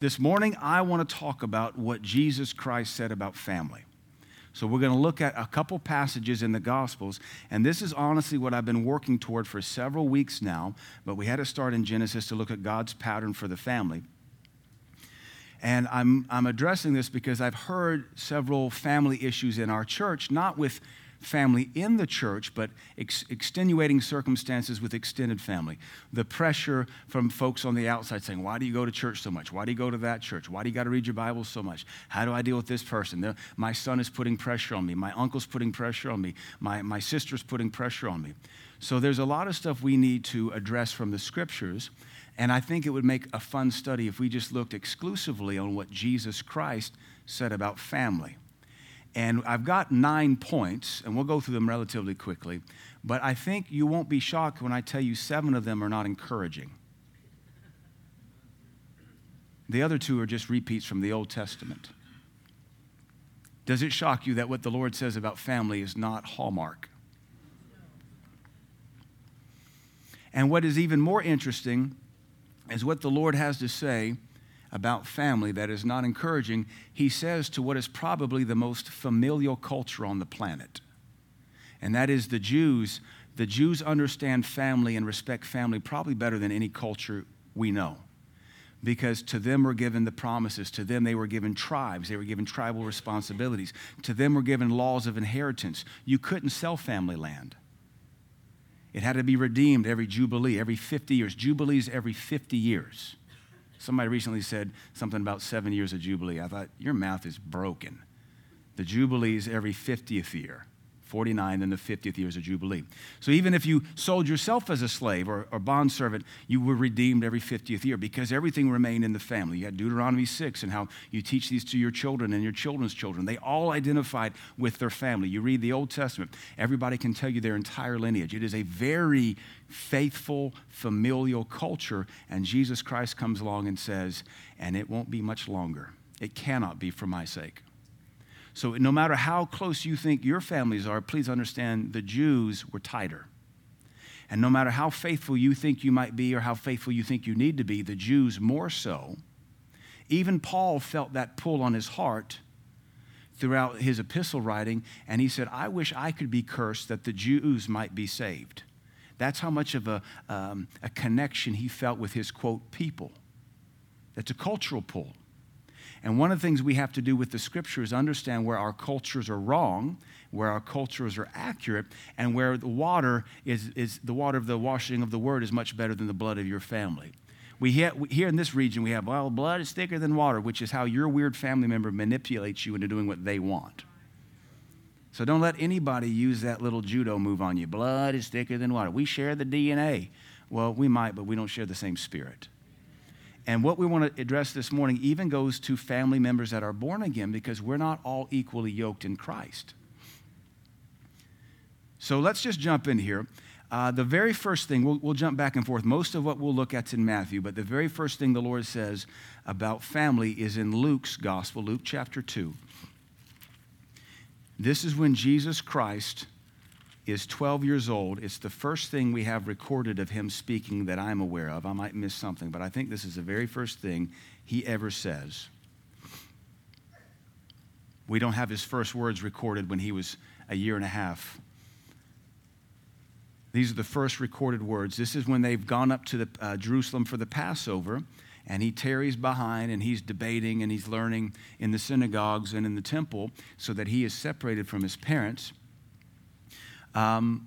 This morning, I want to talk about what Jesus Christ said about family. So, we're going to look at a couple passages in the Gospels, and this is honestly what I've been working toward for several weeks now. But we had to start in Genesis to look at God's pattern for the family. And I'm, I'm addressing this because I've heard several family issues in our church, not with family in the church, but ex- extenuating circumstances with extended family. The pressure from folks on the outside saying, Why do you go to church so much? Why do you go to that church? Why do you got to read your Bible so much? How do I deal with this person? My son is putting pressure on me. My uncle's putting pressure on me. My, my sister's putting pressure on me. So there's a lot of stuff we need to address from the scriptures. And I think it would make a fun study if we just looked exclusively on what Jesus Christ said about family. And I've got nine points, and we'll go through them relatively quickly. But I think you won't be shocked when I tell you seven of them are not encouraging. The other two are just repeats from the Old Testament. Does it shock you that what the Lord says about family is not hallmark? And what is even more interesting is what the Lord has to say about family that is not encouraging, he says to what is probably the most familial culture on the planet. And that is the Jews. The Jews understand family and respect family probably better than any culture we know. Because to them were given the promises. To them, they were given tribes. They were given tribal responsibilities. To them were given laws of inheritance. You couldn't sell family land. It had to be redeemed every Jubilee, every 50 years. Jubilees every 50 years. Somebody recently said something about seven years of Jubilee. I thought, your math is broken. The Jubilees every 50th year. 49 and the 50th years of Jubilee. So even if you sold yourself as a slave or, or bondservant, you were redeemed every 50th year because everything remained in the family. You had Deuteronomy 6 and how you teach these to your children and your children's children. They all identified with their family. You read the Old Testament, everybody can tell you their entire lineage. It is a very faithful, familial culture, and Jesus Christ comes along and says, and it won't be much longer. It cannot be for my sake. So, no matter how close you think your families are, please understand the Jews were tighter. And no matter how faithful you think you might be or how faithful you think you need to be, the Jews more so. Even Paul felt that pull on his heart throughout his epistle writing, and he said, I wish I could be cursed that the Jews might be saved. That's how much of a, um, a connection he felt with his, quote, people. That's a cultural pull. And one of the things we have to do with the scripture is understand where our cultures are wrong, where our cultures are accurate, and where the water is, is the water of the washing of the word is much better than the blood of your family. We here, here in this region, we have, well, blood is thicker than water, which is how your weird family member manipulates you into doing what they want. So don't let anybody use that little judo move on you. Blood is thicker than water. We share the DNA. Well, we might, but we don't share the same spirit. And what we want to address this morning even goes to family members that are born again because we're not all equally yoked in Christ. So let's just jump in here. Uh, the very first thing, we'll, we'll jump back and forth. Most of what we'll look at's in Matthew, but the very first thing the Lord says about family is in Luke's gospel, Luke chapter 2. This is when Jesus Christ is 12 years old. It's the first thing we have recorded of him speaking that I'm aware of. I might miss something, but I think this is the very first thing he ever says. We don't have his first words recorded when he was a year and a half. These are the first recorded words. This is when they've gone up to the, uh, Jerusalem for the Passover, and he tarries behind and he's debating and he's learning in the synagogues and in the temple so that he is separated from his parents. Um,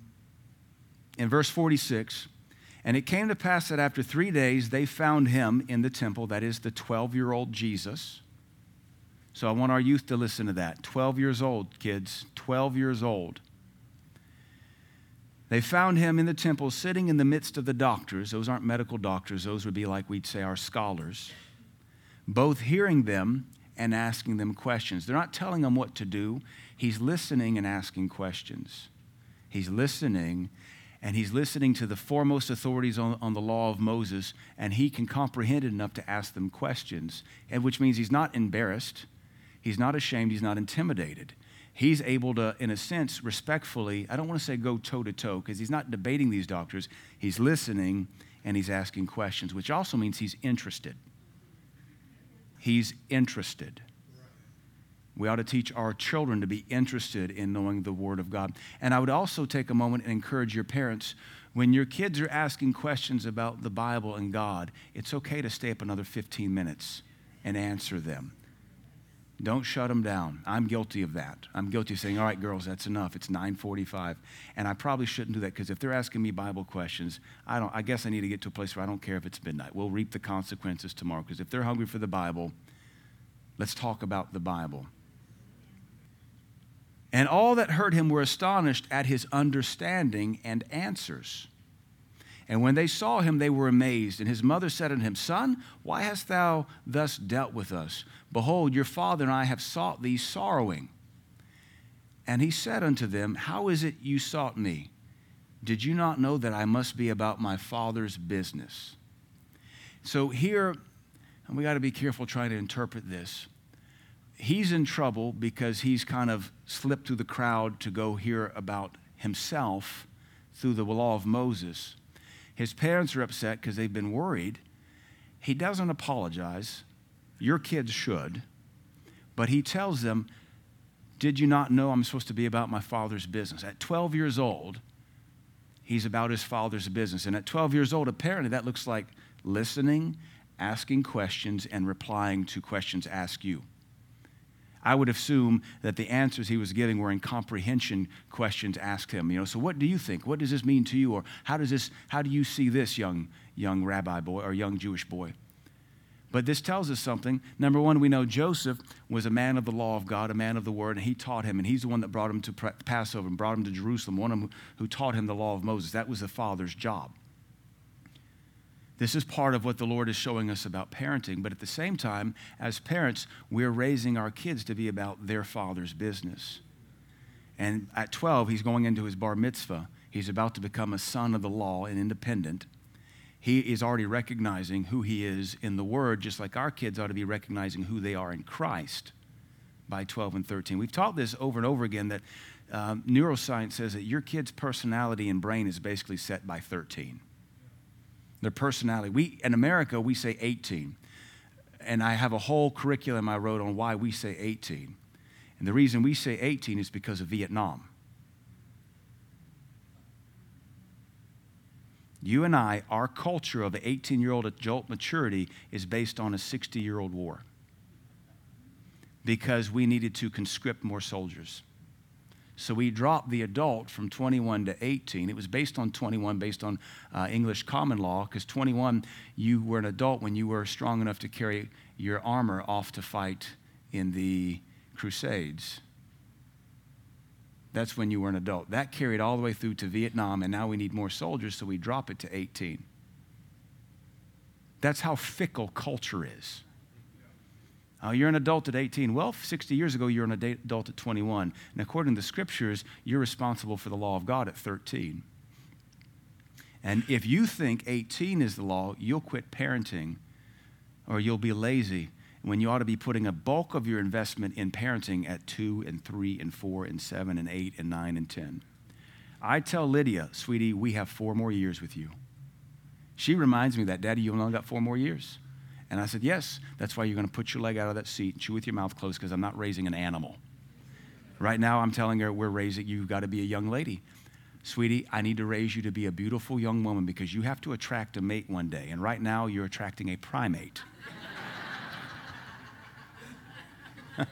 in verse 46, and it came to pass that after three days they found him in the temple, that is the 12 year old Jesus. So I want our youth to listen to that. 12 years old, kids, 12 years old. They found him in the temple sitting in the midst of the doctors. Those aren't medical doctors, those would be like we'd say our scholars. Both hearing them and asking them questions. They're not telling them what to do, he's listening and asking questions. He's listening, and he's listening to the foremost authorities on, on the law of Moses, and he can comprehend it enough to ask them questions, and which means he's not embarrassed, he's not ashamed, he's not intimidated. He's able to, in a sense, respectfully, I don't want to say go toe to toe, because he's not debating these doctors. He's listening and he's asking questions, which also means he's interested. He's interested. We ought to teach our children to be interested in knowing the Word of God. And I would also take a moment and encourage your parents when your kids are asking questions about the Bible and God, it's okay to stay up another 15 minutes and answer them. Don't shut them down. I'm guilty of that. I'm guilty of saying, "All right, girls, that's enough. It's 9:45." And I probably shouldn't do that because if they're asking me Bible questions, I don't I guess I need to get to a place where I don't care if it's midnight. We'll reap the consequences tomorrow because if they're hungry for the Bible, let's talk about the Bible. And all that heard him were astonished at his understanding and answers. And when they saw him, they were amazed. And his mother said unto him, Son, why hast thou thus dealt with us? Behold, your father and I have sought thee sorrowing. And he said unto them, How is it you sought me? Did you not know that I must be about my father's business? So here, and we got to be careful trying to interpret this he's in trouble because he's kind of slipped through the crowd to go hear about himself through the law of Moses. His parents are upset because they've been worried. He doesn't apologize. Your kids should. But he tells them, Did you not know I'm supposed to be about my father's business? At 12 years old, he's about his father's business. And at 12 years old, apparently that looks like listening, asking questions, and replying to questions asked you. I would assume that the answers he was giving were in comprehension questions asked him. You know, so what do you think? What does this mean to you? Or how does this, how do you see this young, young rabbi boy or young Jewish boy? But this tells us something. Number one, we know Joseph was a man of the law of God, a man of the word, and he taught him. And he's the one that brought him to Passover and brought him to Jerusalem, one of them who taught him the law of Moses. That was the father's job. This is part of what the Lord is showing us about parenting. But at the same time, as parents, we're raising our kids to be about their father's business. And at 12, he's going into his bar mitzvah. He's about to become a son of the law and independent. He is already recognizing who he is in the Word, just like our kids ought to be recognizing who they are in Christ by 12 and 13. We've taught this over and over again that um, neuroscience says that your kid's personality and brain is basically set by 13 their personality. We, in America, we say 18. And I have a whole curriculum I wrote on why we say 18. And the reason we say 18 is because of Vietnam. You and I, our culture of 18 year old adult maturity is based on a 60 year old war because we needed to conscript more soldiers. So we dropped the adult from 21 to 18. It was based on 21, based on uh, English common law, because 21, you were an adult when you were strong enough to carry your armor off to fight in the Crusades. That's when you were an adult. That carried all the way through to Vietnam, and now we need more soldiers, so we drop it to 18. That's how fickle culture is. Uh, you're an adult at 18. Well, 60 years ago, you're an adult at 21. And according to the scriptures, you're responsible for the law of God at 13. And if you think 18 is the law, you'll quit parenting or you'll be lazy when you ought to be putting a bulk of your investment in parenting at 2 and 3 and 4 and 7 and 8 and 9 and 10. I tell Lydia, sweetie, we have four more years with you. She reminds me that, Daddy, you only got four more years. And I said, Yes, that's why you're going to put your leg out of that seat and chew with your mouth closed because I'm not raising an animal. Right now, I'm telling her, We're raising, you've got to be a young lady. Sweetie, I need to raise you to be a beautiful young woman because you have to attract a mate one day. And right now, you're attracting a primate.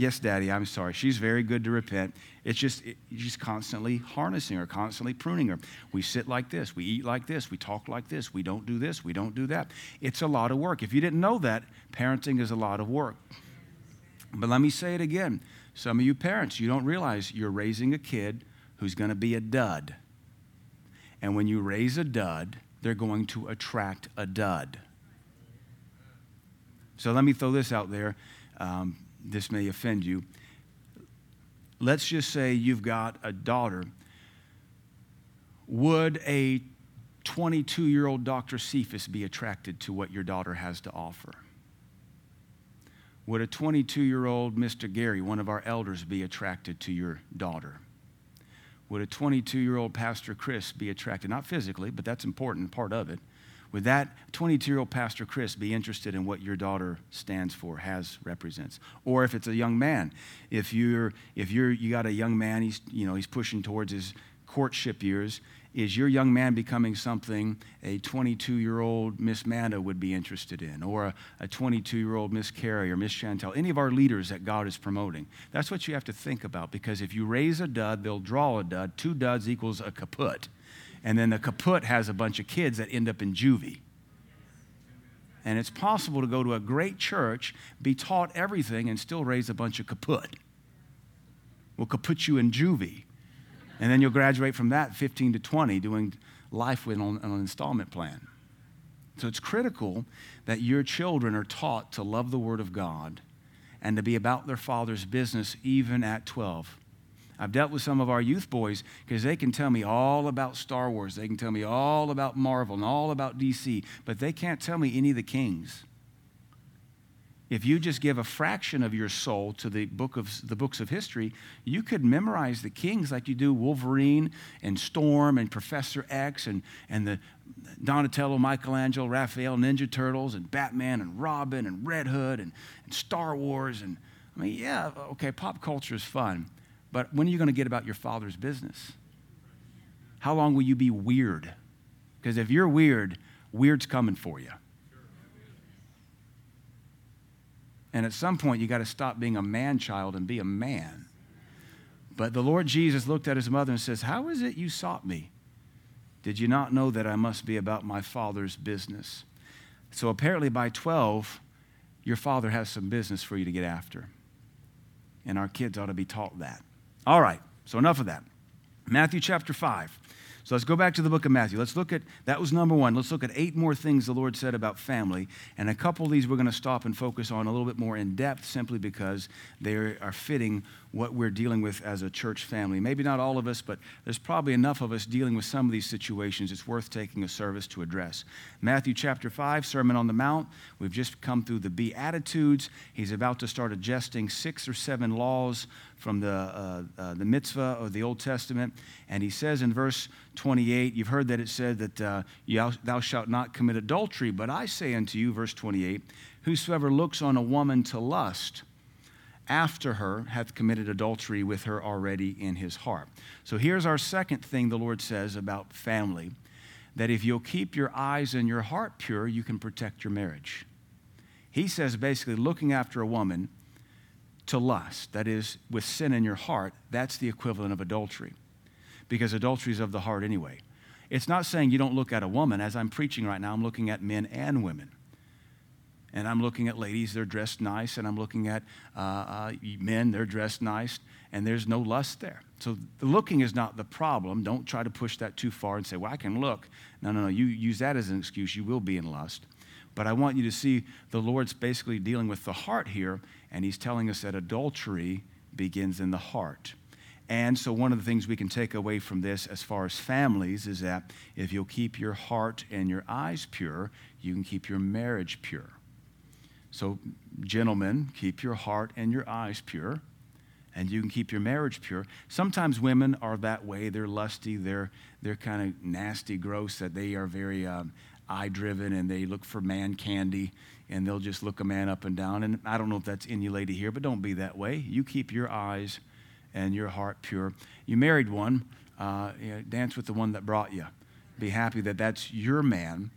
Yes, Daddy, I'm sorry. She's very good to repent. It's just, it, constantly harnessing her, constantly pruning her. We sit like this, we eat like this, we talk like this, we don't do this, we don't do that. It's a lot of work. If you didn't know that, parenting is a lot of work. But let me say it again. Some of you parents, you don't realize you're raising a kid who's going to be a dud. And when you raise a dud, they're going to attract a dud. So let me throw this out there. Um, this may offend you. Let's just say you've got a daughter. Would a 22 year old Dr. Cephas be attracted to what your daughter has to offer? Would a 22 year old Mr. Gary, one of our elders, be attracted to your daughter? Would a 22 year old Pastor Chris be attracted, not physically, but that's important part of it? Would that 22 year old Pastor Chris be interested in what your daughter stands for, has, represents? Or if it's a young man, if you're, if you're, you got a young man, he's, you know, he's pushing towards his courtship years, is your young man becoming something a 22 year old Miss Manda would be interested in, or a 22 year old Miss Carrie or Miss Chantel, any of our leaders that God is promoting? That's what you have to think about because if you raise a dud, they'll draw a dud. Two duds equals a kaput. And then the kaput has a bunch of kids that end up in juvie. And it's possible to go to a great church, be taught everything, and still raise a bunch of kaput. We'll kaput you in juvie. And then you'll graduate from that 15 to 20 doing life with on, an installment plan. So it's critical that your children are taught to love the Word of God and to be about their father's business even at 12. I've dealt with some of our youth boys because they can tell me all about Star Wars. They can tell me all about Marvel and all about DC, but they can't tell me any of the kings. If you just give a fraction of your soul to the book of the books of history, you could memorize the kings like you do Wolverine and Storm and Professor X and, and the Donatello, Michelangelo, Raphael, Ninja Turtles and Batman and Robin and Red Hood and, and Star Wars and I mean, yeah, okay, pop culture is fun. But when are you going to get about your father's business? How long will you be weird? Because if you're weird, weird's coming for you. And at some point, you got to stop being a man child and be a man. But the Lord Jesus looked at his mother and says, How is it you sought me? Did you not know that I must be about my father's business? So apparently, by 12, your father has some business for you to get after. And our kids ought to be taught that. All right, so enough of that. Matthew chapter 5. So let's go back to the book of Matthew. Let's look at that was number one. Let's look at eight more things the Lord said about family. And a couple of these we're going to stop and focus on a little bit more in depth simply because they are fitting what we're dealing with as a church family. Maybe not all of us, but there's probably enough of us dealing with some of these situations. It's worth taking a service to address. Matthew chapter 5, Sermon on the Mount. We've just come through the Beatitudes. He's about to start adjusting six or seven laws from the, uh, uh, the mitzvah of the Old Testament. And he says in verse 28, you've heard that it said that uh, thou shalt not commit adultery, but I say unto you, verse 28, whosoever looks on a woman to lust, after her hath committed adultery with her already in his heart. So here's our second thing the Lord says about family that if you'll keep your eyes and your heart pure, you can protect your marriage. He says basically, looking after a woman to lust, that is, with sin in your heart, that's the equivalent of adultery. Because adultery is of the heart anyway. It's not saying you don't look at a woman. As I'm preaching right now, I'm looking at men and women and I'm looking at ladies, they're dressed nice, and I'm looking at uh, uh, men, they're dressed nice, and there's no lust there. So the looking is not the problem. Don't try to push that too far and say, well, I can look. No, no, no. You use that as an excuse. You will be in lust. But I want you to see the Lord's basically dealing with the heart here, and He's telling us that adultery begins in the heart. And so, one of the things we can take away from this as far as families is that if you'll keep your heart and your eyes pure, you can keep your marriage pure. So, gentlemen, keep your heart and your eyes pure, and you can keep your marriage pure. Sometimes women are that way. They're lusty, they're, they're kind of nasty, gross, that they are very um, eye driven and they look for man candy and they'll just look a man up and down. And I don't know if that's lady, here, but don't be that way. You keep your eyes and your heart pure. You married one, uh, you know, dance with the one that brought you. Be happy that that's your man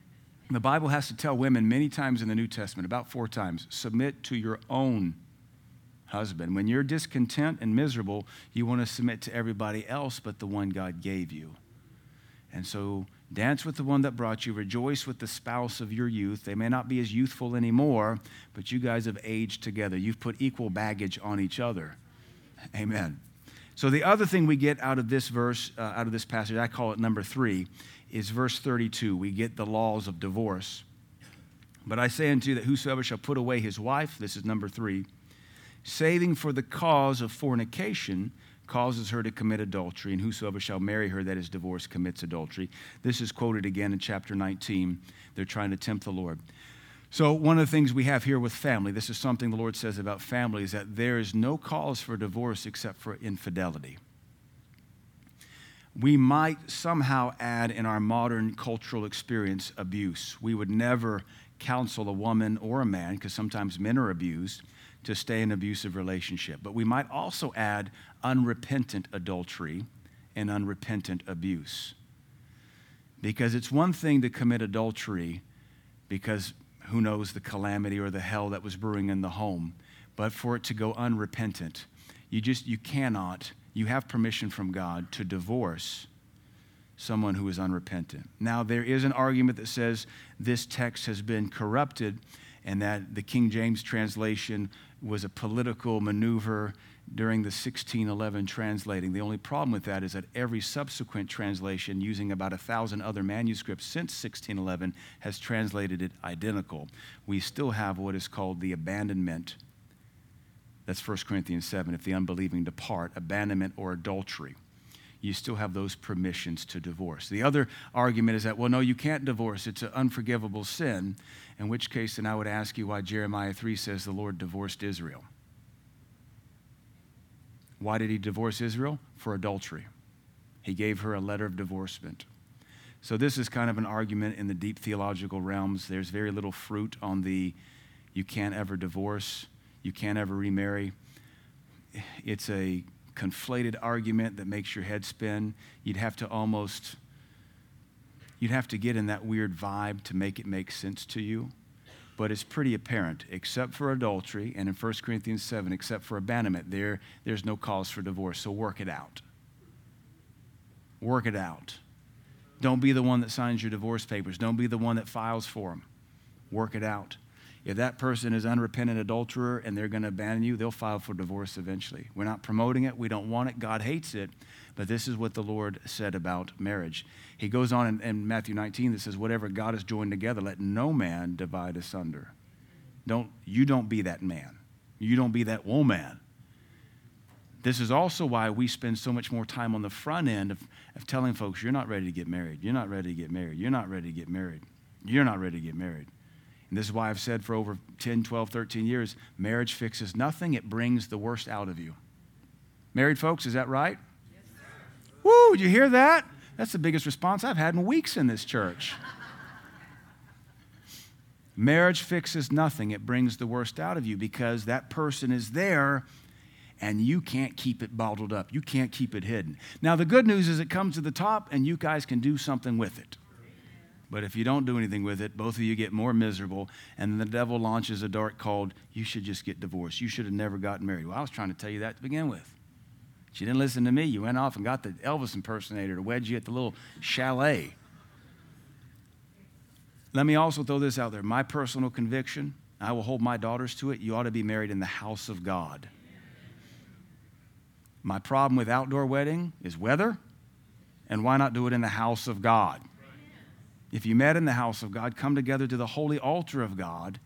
the Bible has to tell women many times in the New Testament, about four times, submit to your own husband. When you're discontent and miserable, you want to submit to everybody else but the one God gave you. And so dance with the one that brought you, rejoice with the spouse of your youth. They may not be as youthful anymore, but you guys have aged together. You've put equal baggage on each other. Amen. So, the other thing we get out of this verse, uh, out of this passage, I call it number three, is verse 32. We get the laws of divorce. But I say unto you that whosoever shall put away his wife, this is number three, saving for the cause of fornication, causes her to commit adultery, and whosoever shall marry her that is divorced commits adultery. This is quoted again in chapter 19. They're trying to tempt the Lord. So, one of the things we have here with family, this is something the Lord says about family, is that there is no cause for divorce except for infidelity we might somehow add in our modern cultural experience abuse. We would never counsel a woman or a man, because sometimes men are abused, to stay in an abusive relationship. But we might also add unrepentant adultery and unrepentant abuse. Because it's one thing to commit adultery because who knows the calamity or the hell that was brewing in the home, but for it to go unrepentant, you just you cannot you have permission from God to divorce someone who is unrepentant. Now, there is an argument that says this text has been corrupted and that the King James translation was a political maneuver during the 1611 translating. The only problem with that is that every subsequent translation, using about a thousand other manuscripts since 1611, has translated it identical. We still have what is called the abandonment that's 1 Corinthians 7. If the unbelieving depart, abandonment or adultery, you still have those permissions to divorce. The other argument is that, well, no, you can't divorce. It's an unforgivable sin. In which case, then I would ask you why Jeremiah 3 says the Lord divorced Israel. Why did he divorce Israel? For adultery. He gave her a letter of divorcement. So, this is kind of an argument in the deep theological realms. There's very little fruit on the you can't ever divorce you can't ever remarry. It's a conflated argument that makes your head spin. You'd have to almost you'd have to get in that weird vibe to make it make sense to you. But it's pretty apparent, except for adultery, and in 1 Corinthians 7, except for abandonment, there, there's no cause for divorce. So work it out. Work it out. Don't be the one that signs your divorce papers. Don't be the one that files for them. Work it out. If that person is unrepentant adulterer and they're going to abandon you, they'll file for divorce eventually. We're not promoting it. We don't want it. God hates it. But this is what the Lord said about marriage. He goes on in, in Matthew 19 that says, Whatever God has joined together, let no man divide asunder. Don't, you don't be that man. You don't be that woman. This is also why we spend so much more time on the front end of, of telling folks, You're not ready to get married. You're not ready to get married. You're not ready to get married. You're not ready to get married. And this is why I've said for over 10, 12, 13 years marriage fixes nothing, it brings the worst out of you. Married folks, is that right? Yes, sir. Woo, did you hear that? That's the biggest response I've had in weeks in this church. marriage fixes nothing, it brings the worst out of you because that person is there and you can't keep it bottled up. You can't keep it hidden. Now, the good news is it comes to the top and you guys can do something with it. But if you don't do anything with it, both of you get more miserable, and then the devil launches a dart called, You should just get divorced. You should have never gotten married. Well, I was trying to tell you that to begin with. But you didn't listen to me. You went off and got the Elvis impersonator to wedge you at the little chalet. Let me also throw this out there. My personal conviction, I will hold my daughters to it, you ought to be married in the house of God. My problem with outdoor wedding is weather, and why not do it in the house of God? If you met in the house of God, come together to the holy altar of God.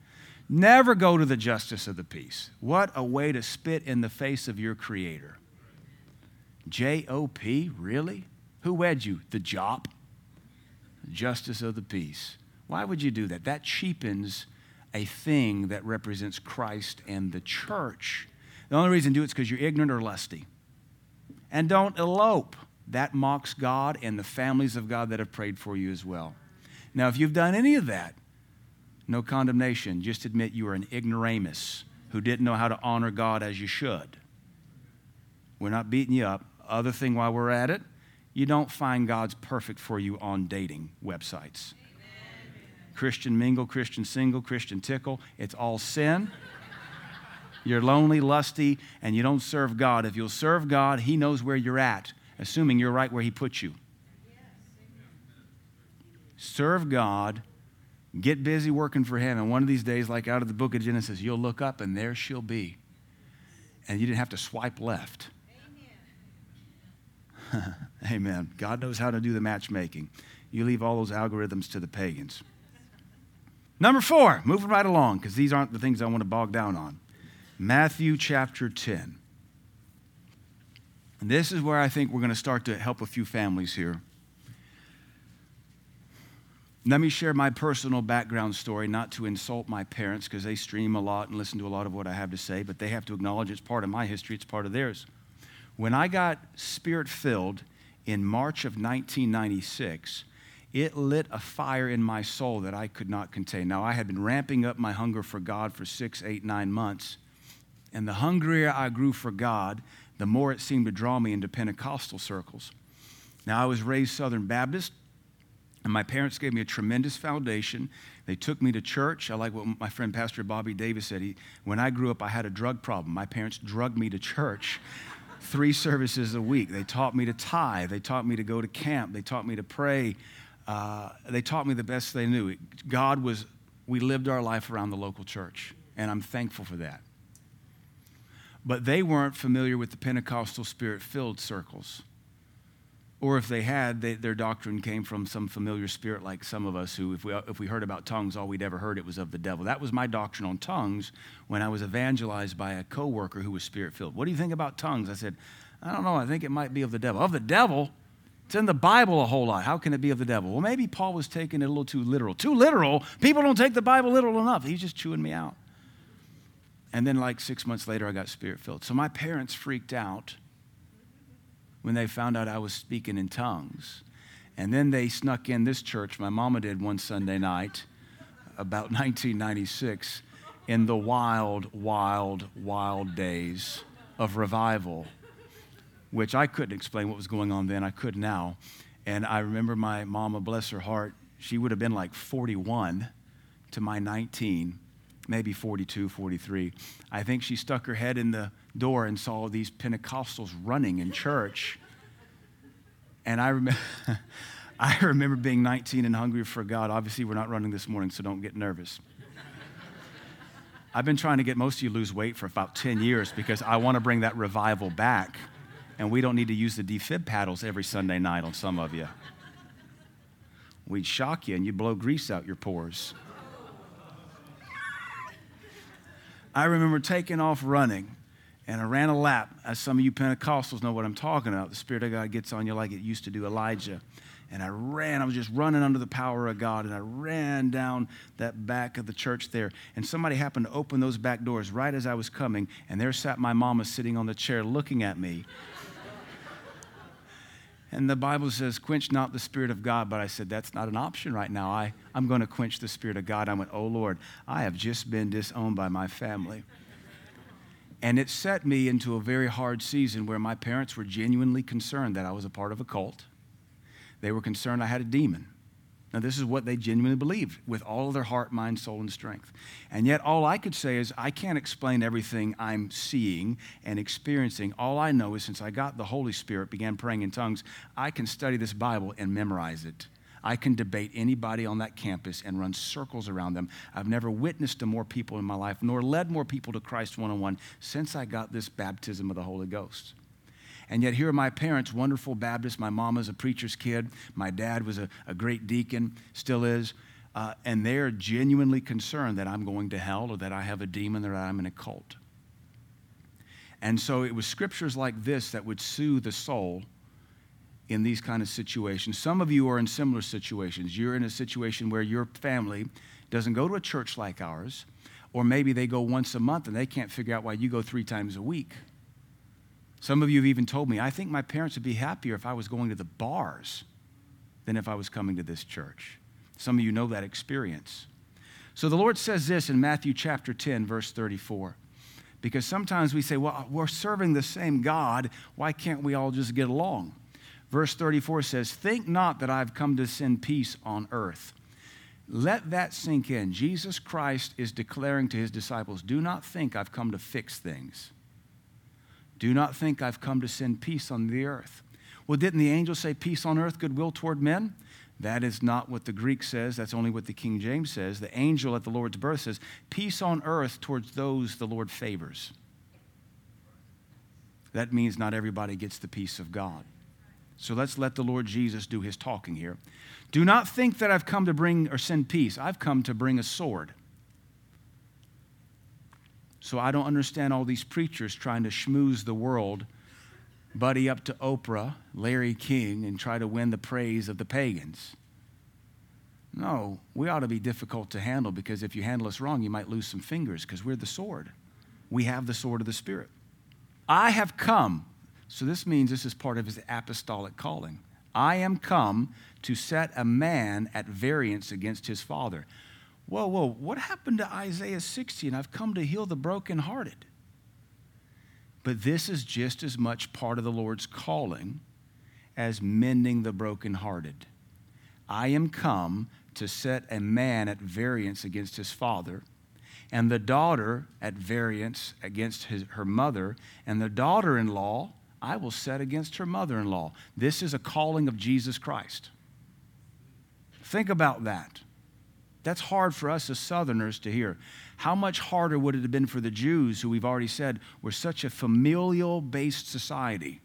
Never go to the justice of the peace. What a way to spit in the face of your Creator. J O P, really? Who wed you? The Jop? Justice of the peace. Why would you do that? That cheapens a thing that represents Christ and the church. The only reason to do it is because you're ignorant or lusty. And don't elope. That mocks God and the families of God that have prayed for you as well. Now, if you've done any of that, no condemnation. Just admit you are an ignoramus who didn't know how to honor God as you should. We're not beating you up. Other thing while we're at it, you don't find God's perfect for you on dating websites. Amen. Christian mingle, Christian single, Christian tickle, it's all sin. You're lonely, lusty, and you don't serve God. If you'll serve God, He knows where you're at, assuming you're right where He put you serve God, get busy working for Him, and one of these days, like out of the book of Genesis, you'll look up and there she'll be. And you didn't have to swipe left. Amen. Amen. God knows how to do the matchmaking. You leave all those algorithms to the pagans. Number four, moving right along, because these aren't the things I want to bog down on. Matthew chapter 10. And this is where I think we're going to start to help a few families here. Let me share my personal background story, not to insult my parents because they stream a lot and listen to a lot of what I have to say, but they have to acknowledge it's part of my history, it's part of theirs. When I got spirit filled in March of 1996, it lit a fire in my soul that I could not contain. Now, I had been ramping up my hunger for God for six, eight, nine months. And the hungrier I grew for God, the more it seemed to draw me into Pentecostal circles. Now, I was raised Southern Baptist, and my parents gave me a tremendous foundation. They took me to church. I like what my friend Pastor Bobby Davis said. He, when I grew up, I had a drug problem. My parents drugged me to church three services a week. They taught me to tithe. They taught me to go to camp. They taught me to pray. Uh, they taught me the best they knew. God was, we lived our life around the local church, and I'm thankful for that. But they weren't familiar with the Pentecostal spirit filled circles. Or if they had, they, their doctrine came from some familiar spirit like some of us who, if we, if we heard about tongues, all we'd ever heard it was of the devil. That was my doctrine on tongues when I was evangelized by a coworker who was spirit filled. What do you think about tongues? I said, I don't know. I think it might be of the devil. Of the devil? It's in the Bible a whole lot. How can it be of the devil? Well, maybe Paul was taking it a little too literal. Too literal? People don't take the Bible literal enough. He's just chewing me out. And then, like six months later, I got spirit filled. So my parents freaked out when they found out I was speaking in tongues. And then they snuck in this church, my mama did one Sunday night, about 1996, in the wild, wild, wild days of revival, which I couldn't explain what was going on then. I could now. And I remember my mama, bless her heart, she would have been like 41 to my 19 maybe 42, 43. I think she stuck her head in the door and saw these Pentecostals running in church. And I remember, I remember being 19 and hungry for God. Obviously, we're not running this morning, so don't get nervous. I've been trying to get most of you lose weight for about 10 years because I want to bring that revival back. And we don't need to use the defib paddles every Sunday night on some of you. We'd shock you and you'd blow grease out your pores. I remember taking off running, and I ran a lap. As some of you Pentecostals know what I'm talking about. The Spirit of God gets on you like it used to do Elijah. And I ran, I was just running under the power of God, and I ran down that back of the church there. And somebody happened to open those back doors right as I was coming, and there sat my mama sitting on the chair looking at me. And the Bible says, quench not the Spirit of God. But I said, that's not an option right now. I, I'm going to quench the Spirit of God. I went, oh Lord, I have just been disowned by my family. And it set me into a very hard season where my parents were genuinely concerned that I was a part of a cult. They were concerned I had a demon. Now, this is what they genuinely believed with all of their heart, mind, soul, and strength. And yet, all I could say is, I can't explain everything I'm seeing and experiencing. All I know is, since I got the Holy Spirit, began praying in tongues, I can study this Bible and memorize it. I can debate anybody on that campus and run circles around them. I've never witnessed to more people in my life, nor led more people to Christ one on one since I got this baptism of the Holy Ghost. And yet, here are my parents, wonderful Baptists. My mom was a preacher's kid. My dad was a, a great deacon, still is. Uh, and they're genuinely concerned that I'm going to hell or that I have a demon or that I'm in a cult. And so it was scriptures like this that would soothe the soul in these kind of situations. Some of you are in similar situations. You're in a situation where your family doesn't go to a church like ours, or maybe they go once a month and they can't figure out why you go three times a week. Some of you have even told me, I think my parents would be happier if I was going to the bars than if I was coming to this church. Some of you know that experience. So the Lord says this in Matthew chapter 10, verse 34. Because sometimes we say, well, we're serving the same God. Why can't we all just get along? Verse 34 says, Think not that I've come to send peace on earth. Let that sink in. Jesus Christ is declaring to his disciples, Do not think I've come to fix things. Do not think I've come to send peace on the earth. Well, didn't the angel say peace on earth, goodwill toward men? That is not what the Greek says. That's only what the King James says. The angel at the Lord's birth says, Peace on earth towards those the Lord favors. That means not everybody gets the peace of God. So let's let the Lord Jesus do his talking here. Do not think that I've come to bring or send peace. I've come to bring a sword. So I don't understand all these preachers trying to schmooze the world, buddy up to Oprah, Larry King, and try to win the praise of the pagans. No, we ought to be difficult to handle because if you handle us wrong, you might lose some fingers because we're the sword. We have the sword of the Spirit. I have come, So this means this is part of his apostolic calling. I am come to set a man at variance against his father. Whoa, whoa, what happened to Isaiah 60? And I've come to heal the brokenhearted. But this is just as much part of the Lord's calling as mending the brokenhearted. I am come to set a man at variance against his father, and the daughter at variance against his, her mother, and the daughter in law I will set against her mother in law. This is a calling of Jesus Christ. Think about that. That's hard for us as Southerners to hear. How much harder would it have been for the Jews, who we've already said were such a familial based society,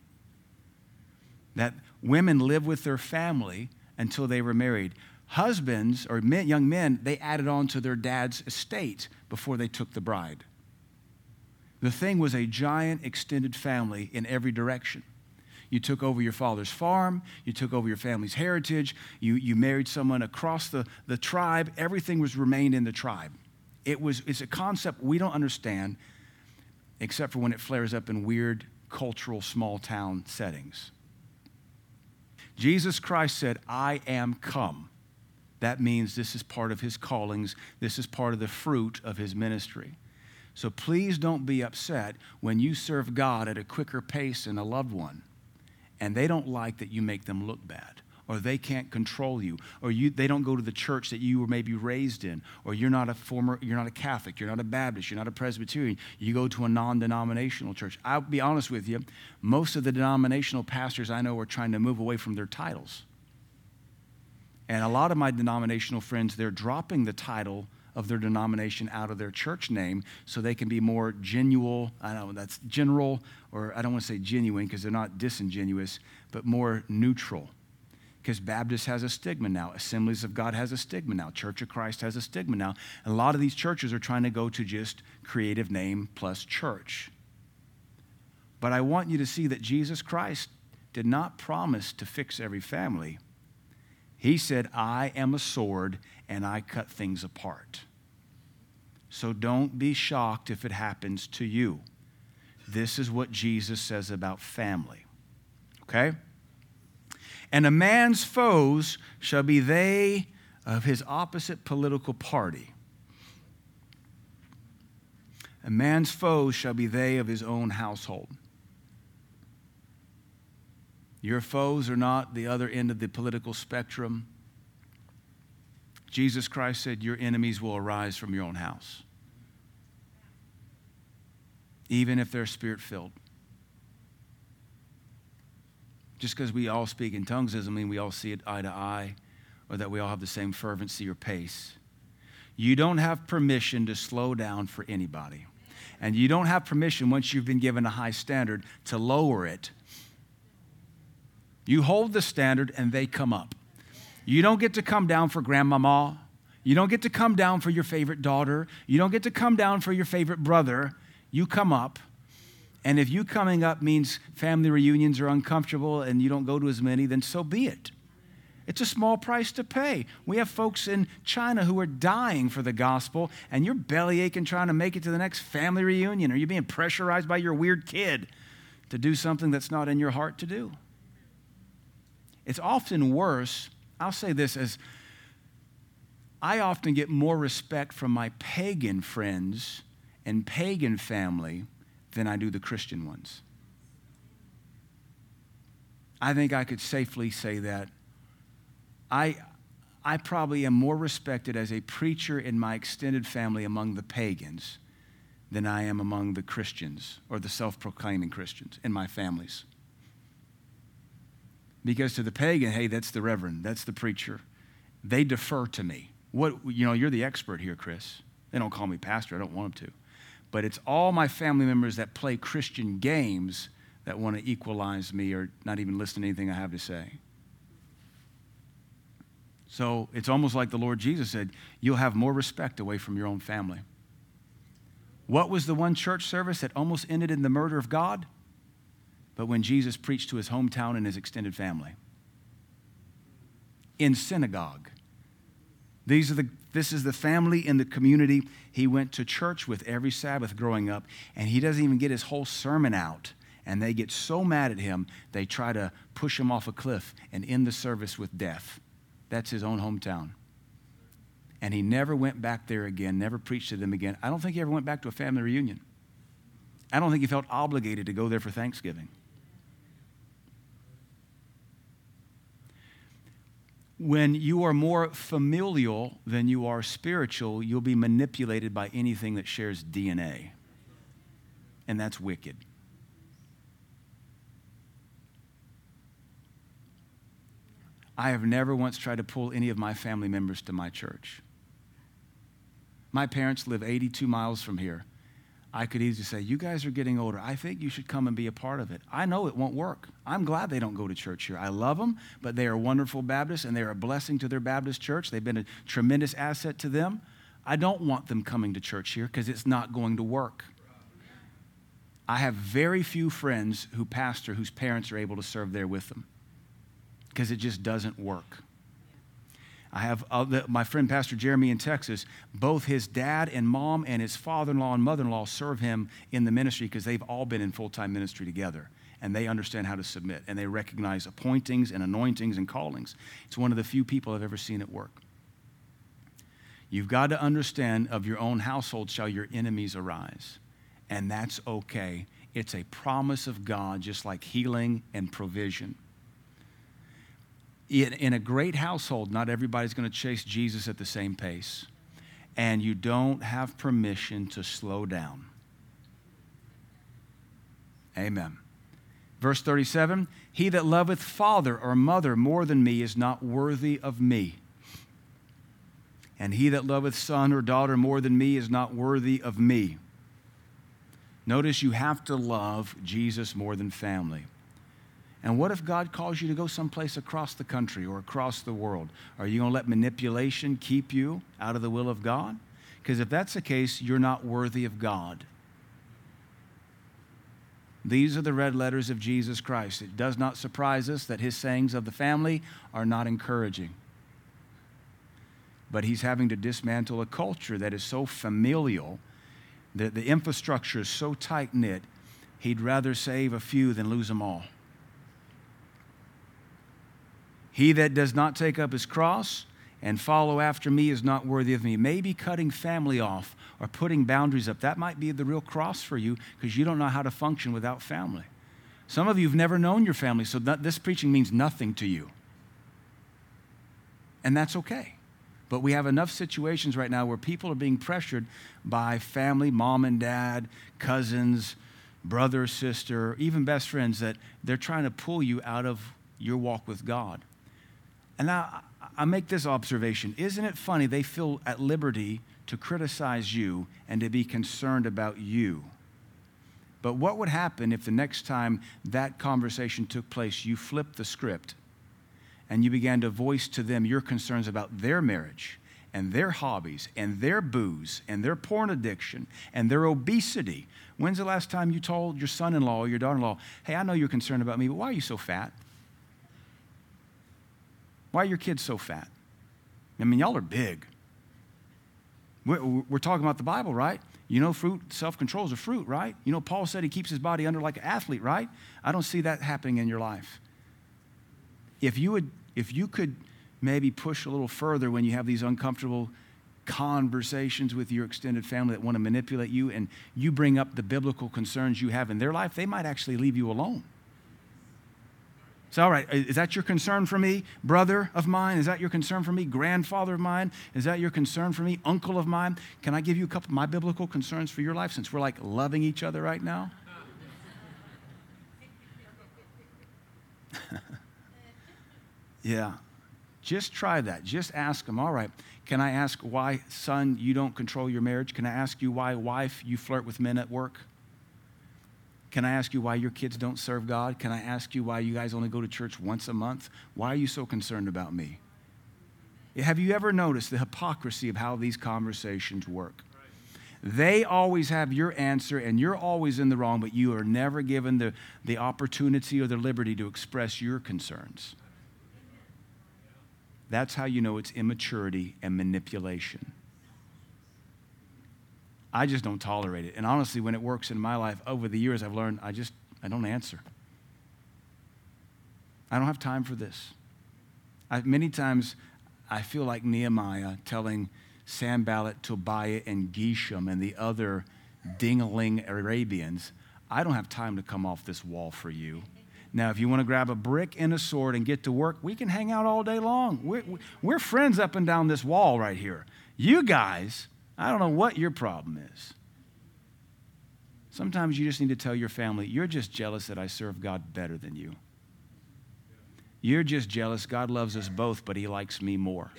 that women live with their family until they were married? Husbands or men, young men, they added on to their dad's estate before they took the bride. The thing was a giant extended family in every direction. You took over your father's farm, you took over your family's heritage, you, you married someone across the, the tribe, everything was remained in the tribe. It was, it's a concept we don't understand except for when it flares up in weird cultural small town settings. Jesus Christ said, I am come. That means this is part of his callings, this is part of the fruit of his ministry. So please don't be upset when you serve God at a quicker pace than a loved one and they don't like that you make them look bad or they can't control you or you, they don't go to the church that you were maybe raised in or you're not a former you're not a catholic you're not a baptist you're not a presbyterian you go to a non-denominational church. I'll be honest with you most of the denominational pastors i know are trying to move away from their titles. And a lot of my denominational friends they're dropping the title of their denomination out of their church name so they can be more genuine. I don't know, that's general, or I don't want to say genuine because they're not disingenuous, but more neutral. Because Baptist has a stigma now. Assemblies of God has a stigma now. Church of Christ has a stigma now. And a lot of these churches are trying to go to just creative name plus church. But I want you to see that Jesus Christ did not promise to fix every family. He said, I am a sword and I cut things apart. So don't be shocked if it happens to you. This is what Jesus says about family. Okay? And a man's foes shall be they of his opposite political party. A man's foes shall be they of his own household. Your foes are not the other end of the political spectrum. Jesus Christ said, Your enemies will arise from your own house, even if they're spirit filled. Just because we all speak in tongues doesn't mean we all see it eye to eye or that we all have the same fervency or pace. You don't have permission to slow down for anybody. And you don't have permission, once you've been given a high standard, to lower it you hold the standard and they come up. You don't get to come down for grandmama. You don't get to come down for your favorite daughter. You don't get to come down for your favorite brother. You come up. And if you coming up means family reunions are uncomfortable and you don't go to as many, then so be it. It's a small price to pay. We have folks in China who are dying for the gospel, and you're belly aching trying to make it to the next family reunion, or you're being pressurized by your weird kid to do something that's not in your heart to do. It's often worse. I'll say this as I often get more respect from my pagan friends and pagan family than I do the Christian ones. I think I could safely say that. I, I probably am more respected as a preacher in my extended family among the pagans than I am among the Christians or the self proclaiming Christians in my families. Because to the pagan, hey, that's the reverend, that's the preacher. They defer to me. What, you know, you're the expert here, Chris. They don't call me pastor, I don't want them to. But it's all my family members that play Christian games that want to equalize me or not even listen to anything I have to say. So it's almost like the Lord Jesus said, you'll have more respect away from your own family. What was the one church service that almost ended in the murder of God? But when Jesus preached to his hometown and his extended family. In synagogue. These are the, this is the family in the community he went to church with every Sabbath growing up, and he doesn't even get his whole sermon out and they get so mad at him, they try to push him off a cliff and end the service with death. That's his own hometown. And he never went back there again, never preached to them again. I don't think he ever went back to a family reunion. I don't think he felt obligated to go there for Thanksgiving. When you are more familial than you are spiritual, you'll be manipulated by anything that shares DNA. And that's wicked. I have never once tried to pull any of my family members to my church. My parents live 82 miles from here. I could easily say, You guys are getting older. I think you should come and be a part of it. I know it won't work. I'm glad they don't go to church here. I love them, but they are wonderful Baptists and they're a blessing to their Baptist church. They've been a tremendous asset to them. I don't want them coming to church here because it's not going to work. I have very few friends who pastor whose parents are able to serve there with them because it just doesn't work. I have uh, my friend Pastor Jeremy in Texas. Both his dad and mom and his father in law and mother in law serve him in the ministry because they've all been in full time ministry together and they understand how to submit and they recognize appointings and anointings and callings. It's one of the few people I've ever seen it work. You've got to understand of your own household shall your enemies arise. And that's okay. It's a promise of God, just like healing and provision in, in a great household, not everybody's going to chase Jesus at the same pace. And you don't have permission to slow down. Amen. Verse 37 He that loveth father or mother more than me is not worthy of me. And he that loveth son or daughter more than me is not worthy of me. Notice you have to love Jesus more than family. And what if God calls you to go someplace across the country or across the world? Are you going to let manipulation keep you out of the will of God? Because if that's the case, you're not worthy of God. These are the red letters of Jesus Christ. It does not surprise us that his sayings of the family are not encouraging. But he's having to dismantle a culture that is so familial, that the infrastructure is so tight knit, he'd rather save a few than lose them all. He that does not take up his cross and follow after me is not worthy of me. Maybe cutting family off or putting boundaries up. That might be the real cross for you because you don't know how to function without family. Some of you have never known your family, so this preaching means nothing to you. And that's okay. But we have enough situations right now where people are being pressured by family, mom and dad, cousins, brother, sister, even best friends, that they're trying to pull you out of your walk with God. And now I make this observation. Isn't it funny they feel at liberty to criticize you and to be concerned about you? But what would happen if the next time that conversation took place, you flipped the script and you began to voice to them your concerns about their marriage and their hobbies and their booze and their porn addiction and their obesity? When's the last time you told your son in law or your daughter in law, hey, I know you're concerned about me, but why are you so fat? Why are your kids so fat? I mean, y'all are big. We're, talking about the Bible, right? You know, fruit, self control is a fruit, right? You know, Paul said he keeps his body under like an athlete, right? I don't see that happening in your life. If you would, if you could maybe push a little further when you have these uncomfortable conversations with your extended family that want to manipulate you and you bring up the biblical concerns you have in their life, they might actually leave you alone. So, all right, is that your concern for me, brother of mine? Is that your concern for me, grandfather of mine? Is that your concern for me, uncle of mine? Can I give you a couple of my biblical concerns for your life since we're like loving each other right now? yeah. Just try that. Just ask them, all right, can I ask why, son, you don't control your marriage? Can I ask you why, wife, you flirt with men at work? Can I ask you why your kids don't serve God? Can I ask you why you guys only go to church once a month? Why are you so concerned about me? Have you ever noticed the hypocrisy of how these conversations work? They always have your answer and you're always in the wrong, but you are never given the, the opportunity or the liberty to express your concerns. That's how you know it's immaturity and manipulation. I just don't tolerate it. And honestly, when it works in my life over the years, I've learned I just I don't answer. I don't have time for this. I, many times I feel like Nehemiah telling Sanballat, Tobiah, and Geshem and the other dingling Arabians, I don't have time to come off this wall for you. Now, if you want to grab a brick and a sword and get to work, we can hang out all day long. We're, we're friends up and down this wall right here. You guys, I don't know what your problem is. Sometimes you just need to tell your family, you're just jealous that I serve God better than you. You're just jealous. God loves us both, but He likes me more.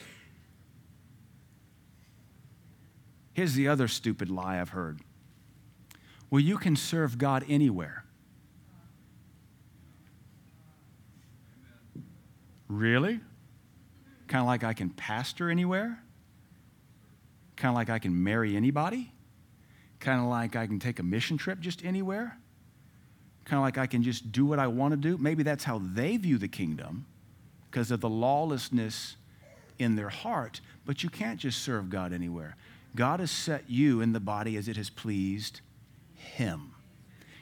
Here's the other stupid lie I've heard. Well, you can serve God anywhere. Really? Kind of like I can pastor anywhere? Kind of like I can marry anybody? Kind of like I can take a mission trip just anywhere? Kind of like I can just do what I want to do? Maybe that's how they view the kingdom because of the lawlessness in their heart. But you can't just serve God anywhere. God has set you in the body as it has pleased Him.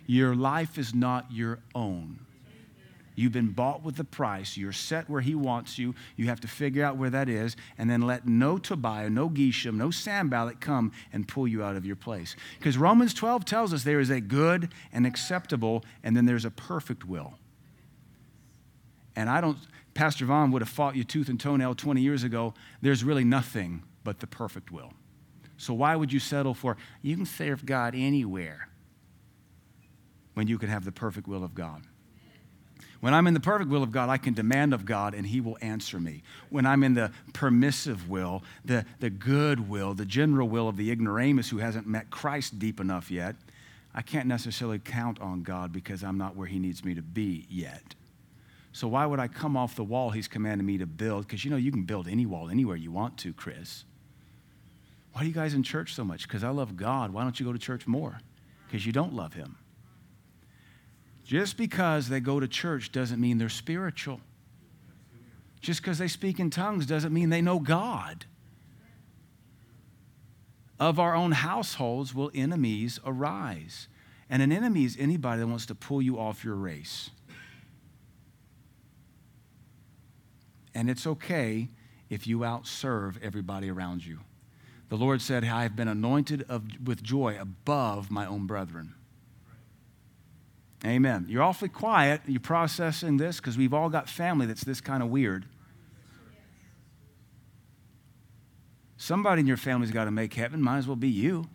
Your life is not your own. You've been bought with the price. You're set where He wants you. You have to figure out where that is, and then let no Tobiah, no Geshem, no Sanballat come and pull you out of your place. Because Romans 12 tells us there is a good and acceptable, and then there's a perfect will. And I don't, Pastor Vaughn would have fought you tooth and toenail 20 years ago. There's really nothing but the perfect will. So why would you settle for, you can serve God anywhere when you can have the perfect will of God? When I'm in the perfect will of God, I can demand of God and He will answer me. When I'm in the permissive will, the, the good will, the general will of the ignoramus who hasn't met Christ deep enough yet, I can't necessarily count on God because I'm not where He needs me to be yet. So why would I come off the wall He's commanded me to build? Because you know you can build any wall anywhere you want to, Chris. Why are you guys in church so much? Because I love God. Why don't you go to church more? Because you don't love Him. Just because they go to church doesn't mean they're spiritual. Just because they speak in tongues doesn't mean they know God. Of our own households will enemies arise. And an enemy is anybody that wants to pull you off your race. And it's okay if you outserve everybody around you. The Lord said, I have been anointed of, with joy above my own brethren. Amen. You're awfully quiet. You're processing this because we've all got family that's this kind of weird. Somebody in your family's got to make heaven. Might as well be you.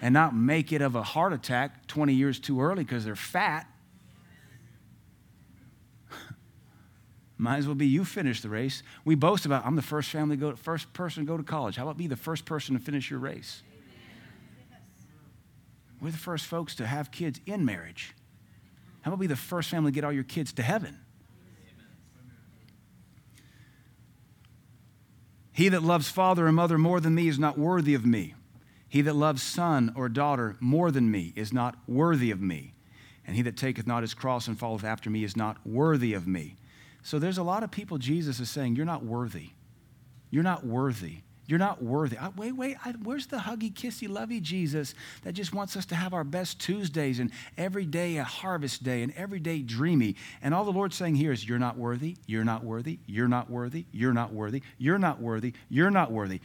And not make it of a heart attack 20 years too early because they're fat. Might as well be you finish the race. We boast about I'm the first family go first person to go to college. How about be the first person to finish your race? We're the first folks to have kids in marriage. How about be the first family to get all your kids to heaven? He that loves father or mother more than me is not worthy of me. He that loves son or daughter more than me is not worthy of me. And he that taketh not his cross and followeth after me is not worthy of me. So there's a lot of people Jesus is saying, You're not worthy. You're not worthy. You're not worthy. I, wait, wait. I, where's the huggy, kissy, lovey Jesus that just wants us to have our best Tuesdays and every day a harvest day and every day dreamy? And all the Lord's saying here is, You're not worthy. You're not worthy. You're not worthy. You're not worthy. You're not worthy. You're not worthy.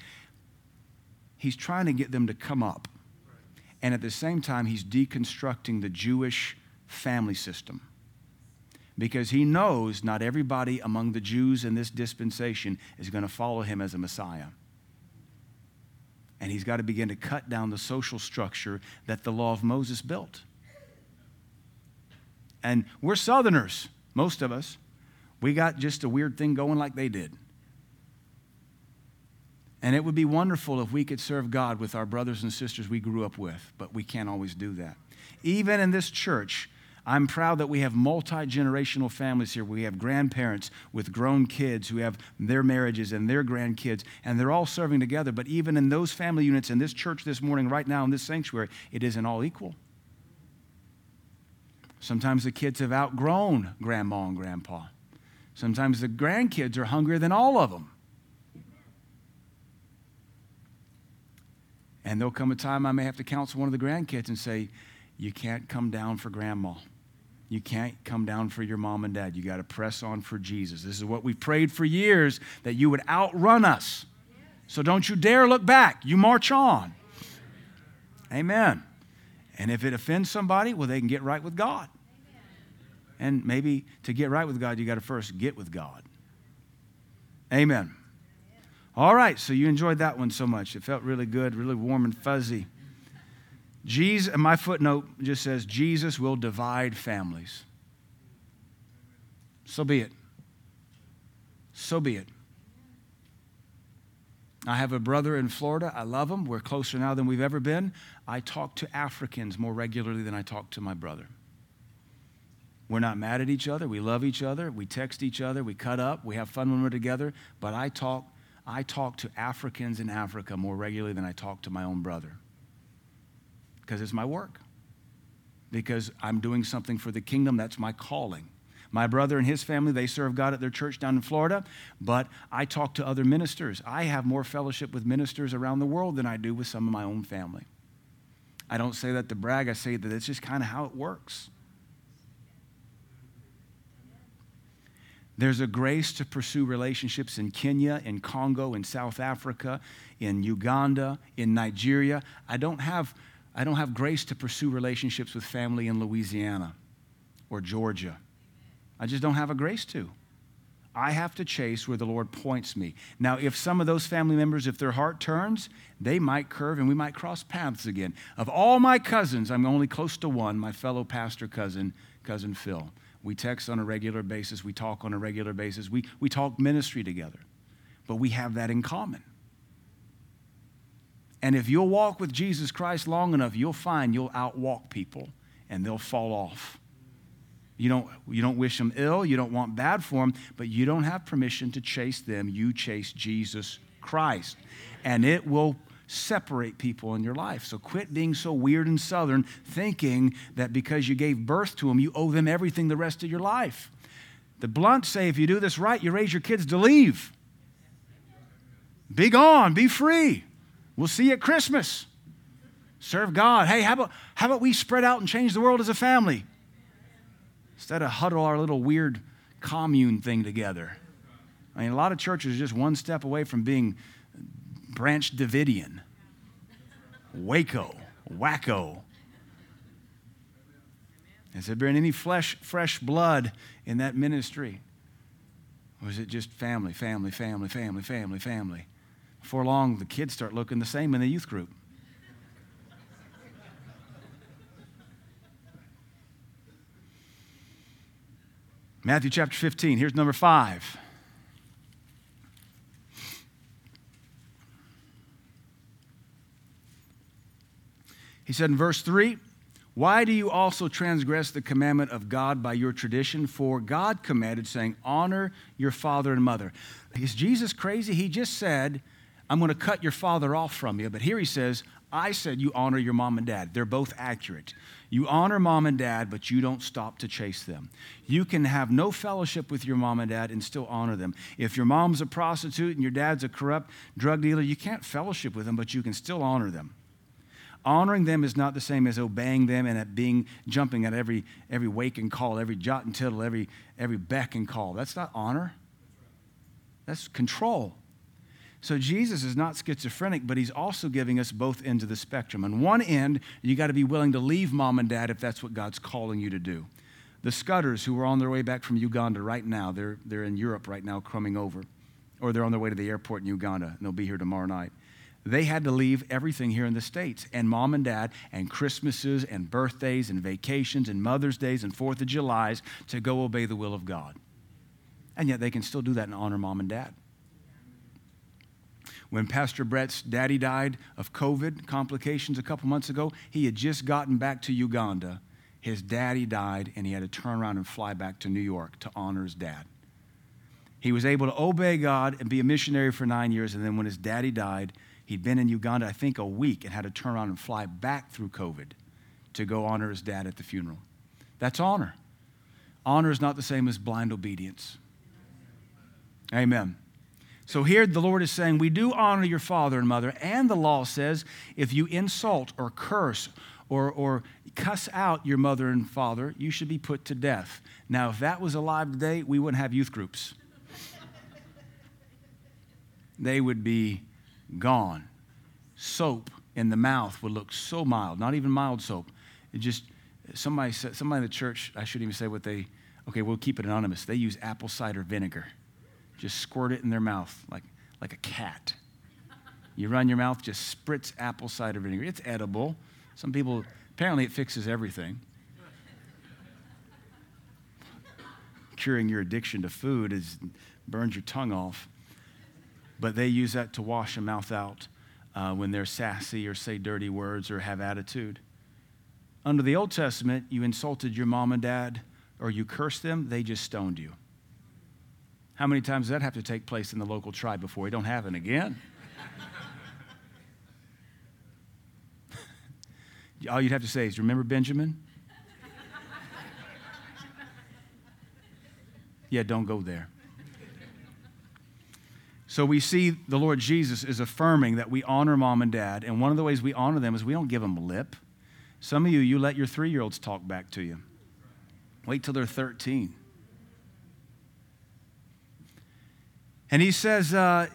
He's trying to get them to come up. And at the same time, he's deconstructing the Jewish family system because he knows not everybody among the Jews in this dispensation is going to follow him as a Messiah. And he's got to begin to cut down the social structure that the law of Moses built. And we're Southerners, most of us. We got just a weird thing going like they did. And it would be wonderful if we could serve God with our brothers and sisters we grew up with, but we can't always do that. Even in this church, I'm proud that we have multi generational families here. We have grandparents with grown kids who have their marriages and their grandkids, and they're all serving together. But even in those family units in this church this morning, right now in this sanctuary, it isn't all equal. Sometimes the kids have outgrown grandma and grandpa. Sometimes the grandkids are hungrier than all of them. And there'll come a time I may have to counsel one of the grandkids and say, You can't come down for grandma. You can't come down for your mom and dad. You got to press on for Jesus. This is what we prayed for years that you would outrun us. So don't you dare look back. You march on. Amen. And if it offends somebody, well, they can get right with God. And maybe to get right with God, you got to first get with God. Amen. All right, so you enjoyed that one so much. It felt really good, really warm and fuzzy. Jesus, my footnote just says Jesus will divide families. So be it. So be it. I have a brother in Florida. I love him. We're closer now than we've ever been. I talk to Africans more regularly than I talk to my brother. We're not mad at each other. We love each other. We text each other. We cut up. We have fun when we're together. But I talk, I talk to Africans in Africa more regularly than I talk to my own brother because it's my work. Because I'm doing something for the kingdom, that's my calling. My brother and his family, they serve God at their church down in Florida, but I talk to other ministers. I have more fellowship with ministers around the world than I do with some of my own family. I don't say that to brag, I say that it's just kind of how it works. There's a grace to pursue relationships in Kenya, in Congo, in South Africa, in Uganda, in Nigeria. I don't have I don't have grace to pursue relationships with family in Louisiana or Georgia. I just don't have a grace to. I have to chase where the Lord points me. Now, if some of those family members, if their heart turns, they might curve and we might cross paths again. Of all my cousins, I'm only close to one, my fellow pastor cousin, cousin Phil. We text on a regular basis, we talk on a regular basis, we, we talk ministry together. But we have that in common. And if you'll walk with Jesus Christ long enough, you'll find you'll outwalk people and they'll fall off. You don't, you don't wish them ill, you don't want bad for them, but you don't have permission to chase them. You chase Jesus Christ. And it will separate people in your life. So quit being so weird and southern, thinking that because you gave birth to them, you owe them everything the rest of your life. The blunt say if you do this right, you raise your kids to leave. Be gone, be free. We'll see you at Christmas. Serve God. Hey, how about, how about we spread out and change the world as a family? Instead of huddle our little weird commune thing together. I mean, a lot of churches are just one step away from being Branch Davidian, Waco, wacko. Has there been any flesh, fresh blood in that ministry? Or is it just family, family, family, family, family, family? Before long, the kids start looking the same in the youth group. Matthew chapter 15, here's number five. He said in verse 3 Why do you also transgress the commandment of God by your tradition? For God commanded, saying, Honor your father and mother. Is Jesus crazy? He just said, I'm going to cut your father off from you. But here he says, I said you honor your mom and dad. They're both accurate. You honor mom and dad, but you don't stop to chase them. You can have no fellowship with your mom and dad and still honor them. If your mom's a prostitute and your dad's a corrupt drug dealer, you can't fellowship with them, but you can still honor them. Honoring them is not the same as obeying them and at being jumping at every every wake and call, every jot and tittle, every every beck and call. That's not honor. That's control. So Jesus is not schizophrenic, but he's also giving us both ends of the spectrum. On one end, you got to be willing to leave mom and dad if that's what God's calling you to do. The Scudders, who are on their way back from Uganda right now, they're, they're in Europe right now, coming over, or they're on their way to the airport in Uganda, and they'll be here tomorrow night. They had to leave everything here in the States, and mom and dad, and Christmases, and birthdays, and vacations, and Mother's Days, and Fourth of Julys to go obey the will of God. And yet they can still do that and honor mom and dad. When Pastor Brett's daddy died of COVID complications a couple months ago, he had just gotten back to Uganda. His daddy died, and he had to turn around and fly back to New York to honor his dad. He was able to obey God and be a missionary for nine years, and then when his daddy died, he'd been in Uganda, I think, a week and had to turn around and fly back through COVID to go honor his dad at the funeral. That's honor. Honor is not the same as blind obedience. Amen. So here the Lord is saying, We do honor your father and mother, and the law says if you insult or curse or, or cuss out your mother and father, you should be put to death. Now, if that was alive today, we wouldn't have youth groups. they would be gone. Soap in the mouth would look so mild, not even mild soap. It just, somebody, said, somebody in the church, I shouldn't even say what they, okay, we'll keep it anonymous. They use apple cider vinegar. Just squirt it in their mouth like, like a cat. You run your mouth, just spritz apple cider vinegar. It's edible. Some people, apparently, it fixes everything. Curing your addiction to food is burns your tongue off. But they use that to wash a mouth out uh, when they're sassy or say dirty words or have attitude. Under the Old Testament, you insulted your mom and dad or you cursed them, they just stoned you. How many times does that have to take place in the local tribe before we don't have it again? All you'd have to say is, Remember Benjamin? yeah, don't go there. So we see the Lord Jesus is affirming that we honor mom and dad. And one of the ways we honor them is we don't give them lip. Some of you, you let your three year olds talk back to you. Wait till they're 13. And he says, uh,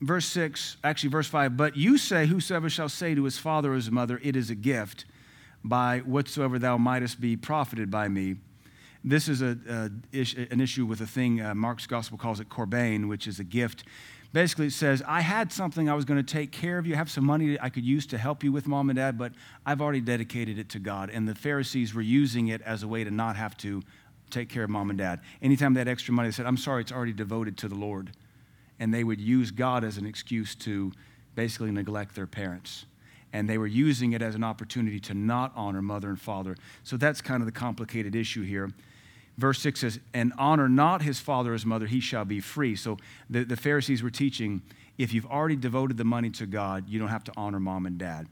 verse 6, actually, verse 5, but you say, Whosoever shall say to his father or his mother, It is a gift, by whatsoever thou mightest be profited by me. This is a, a an issue with a thing uh, Mark's gospel calls it corban, which is a gift basically it says, I had something I was going to take care of you, I have some money I could use to help you with mom and dad, but I've already dedicated it to God. And the Pharisees were using it as a way to not have to take care of mom and dad. Anytime they had extra money, they said, I'm sorry, it's already devoted to the Lord. And they would use God as an excuse to basically neglect their parents. And they were using it as an opportunity to not honor mother and father. So that's kind of the complicated issue here verse 6 says, And honor not his father or his mother, he shall be free. So the, the Pharisees were teaching if you've already devoted the money to God, you don't have to honor mom and dad.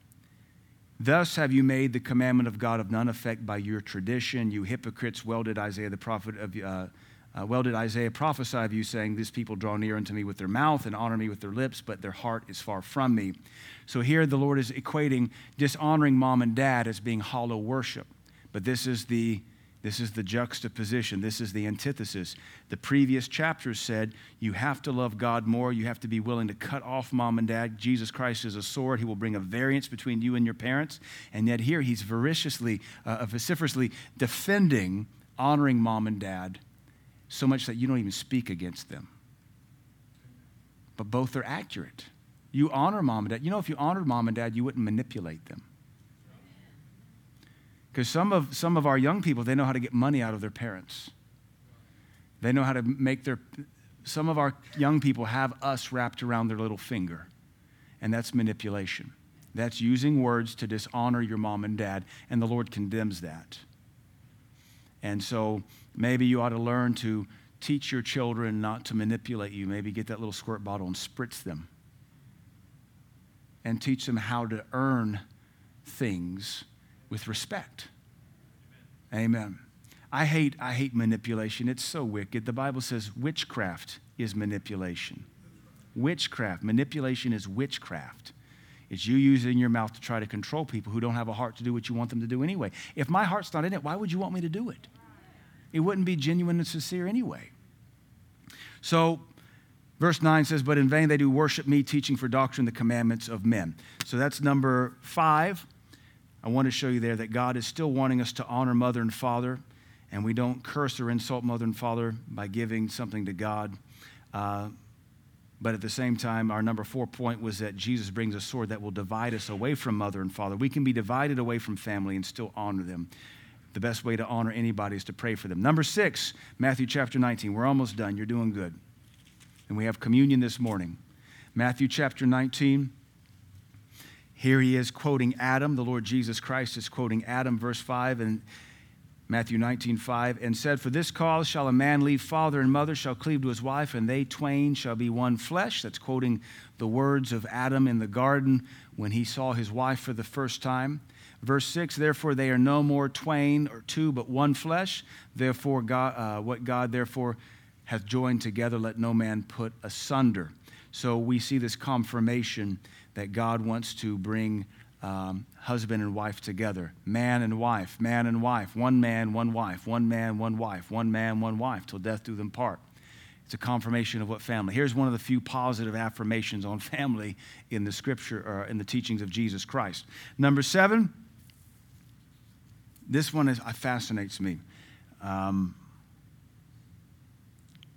Thus have you made the commandment of God of none effect by your tradition. You hypocrites, well did Isaiah the prophet of uh, uh, well did Isaiah prophesy of you, saying, These people draw near unto me with their mouth and honor me with their lips, but their heart is far from me. So here the Lord is equating dishonoring mom and dad as being hollow worship. But this is the this is the juxtaposition. This is the antithesis. The previous chapters said you have to love God more. You have to be willing to cut off mom and dad. Jesus Christ is a sword. He will bring a variance between you and your parents. And yet here he's voraciously, uh, vociferously defending honoring mom and dad so much that you don't even speak against them. But both are accurate. You honor mom and dad. You know, if you honored mom and dad, you wouldn't manipulate them. Because some of, some of our young people, they know how to get money out of their parents. They know how to make their, some of our young people have us wrapped around their little finger. And that's manipulation. That's using words to dishonor your mom and dad, and the Lord condemns that. And so maybe you ought to learn to teach your children not to manipulate you. Maybe get that little squirt bottle and spritz them. And teach them how to earn things with respect. Amen. I hate, I hate manipulation. It's so wicked. The Bible says witchcraft is manipulation. Witchcraft. Manipulation is witchcraft. It's you using your mouth to try to control people who don't have a heart to do what you want them to do anyway. If my heart's not in it, why would you want me to do it? It wouldn't be genuine and sincere anyway. So, verse 9 says, But in vain they do worship me, teaching for doctrine the commandments of men. So that's number five. I want to show you there that God is still wanting us to honor mother and father, and we don't curse or insult mother and father by giving something to God. Uh, but at the same time, our number four point was that Jesus brings a sword that will divide us away from mother and father. We can be divided away from family and still honor them. The best way to honor anybody is to pray for them. Number six, Matthew chapter 19. We're almost done. You're doing good. And we have communion this morning. Matthew chapter 19. Here he is quoting Adam. The Lord Jesus Christ is quoting Adam, verse 5 and Matthew 19, 5, and said, For this cause shall a man leave father and mother, shall cleave to his wife, and they twain shall be one flesh. That's quoting the words of Adam in the garden when he saw his wife for the first time. Verse 6 Therefore they are no more twain or two, but one flesh. Therefore, God, uh, what God therefore hath joined together, let no man put asunder. So we see this confirmation that God wants to bring um, husband and wife together, man and wife, man and wife, one man, one wife, one man, one wife, one man, one wife, till death do them part. It's a confirmation of what family. Here's one of the few positive affirmations on family in the scripture or in the teachings of Jesus Christ. Number seven, this one is, fascinates me. Um,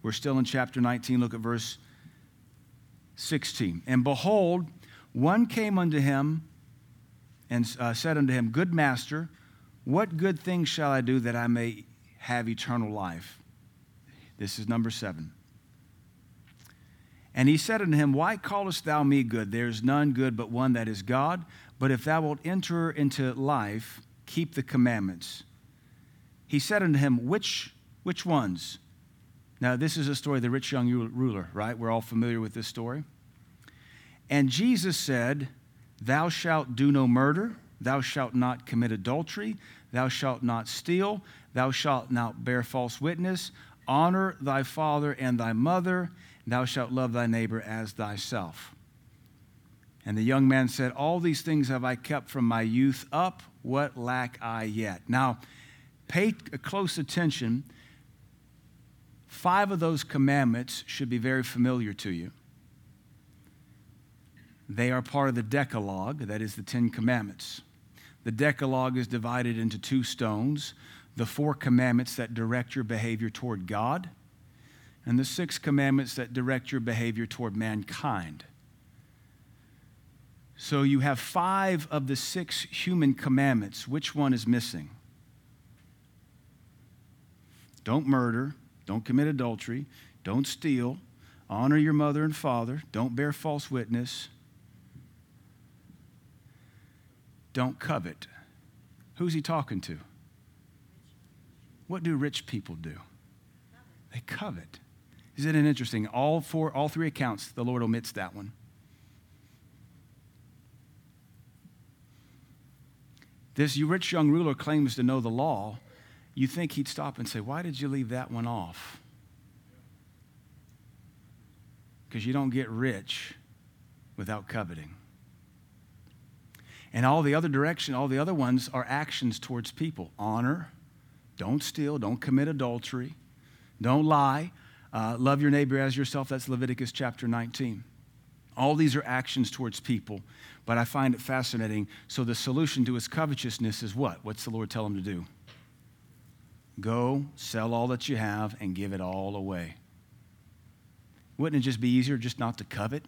we're still in chapter 19. Look at verse 16. And behold, one came unto him and uh, said unto him, Good master, what good thing shall I do that I may have eternal life? This is number seven. And he said unto him, Why callest thou me good? There is none good but one that is God. But if thou wilt enter into life, keep the commandments. He said unto him, Which, which ones? Now, this is a story of the rich young ruler, right? We're all familiar with this story. And Jesus said, Thou shalt do no murder, thou shalt not commit adultery, thou shalt not steal, thou shalt not bear false witness, honor thy father and thy mother, thou shalt love thy neighbor as thyself. And the young man said, All these things have I kept from my youth up. What lack I yet? Now, pay close attention. Five of those commandments should be very familiar to you. They are part of the Decalogue, that is the Ten Commandments. The Decalogue is divided into two stones the four commandments that direct your behavior toward God, and the six commandments that direct your behavior toward mankind. So you have five of the six human commandments. Which one is missing? Don't murder, don't commit adultery, don't steal, honor your mother and father, don't bear false witness, don't covet. Who's he talking to? What do rich people do? They covet. Isn't it interesting? All four, all three accounts, the Lord omits that one. This rich young ruler claims to know the law. You think he'd stop and say, Why did you leave that one off? Because you don't get rich without coveting. And all the other direction, all the other ones are actions towards people. Honor, don't steal, don't commit adultery, don't lie, uh, love your neighbor as yourself. That's Leviticus chapter 19. All these are actions towards people, but I find it fascinating. So the solution to his covetousness is what? What's the Lord tell him to do? Go, sell all that you have, and give it all away. Wouldn't it just be easier just not to covet?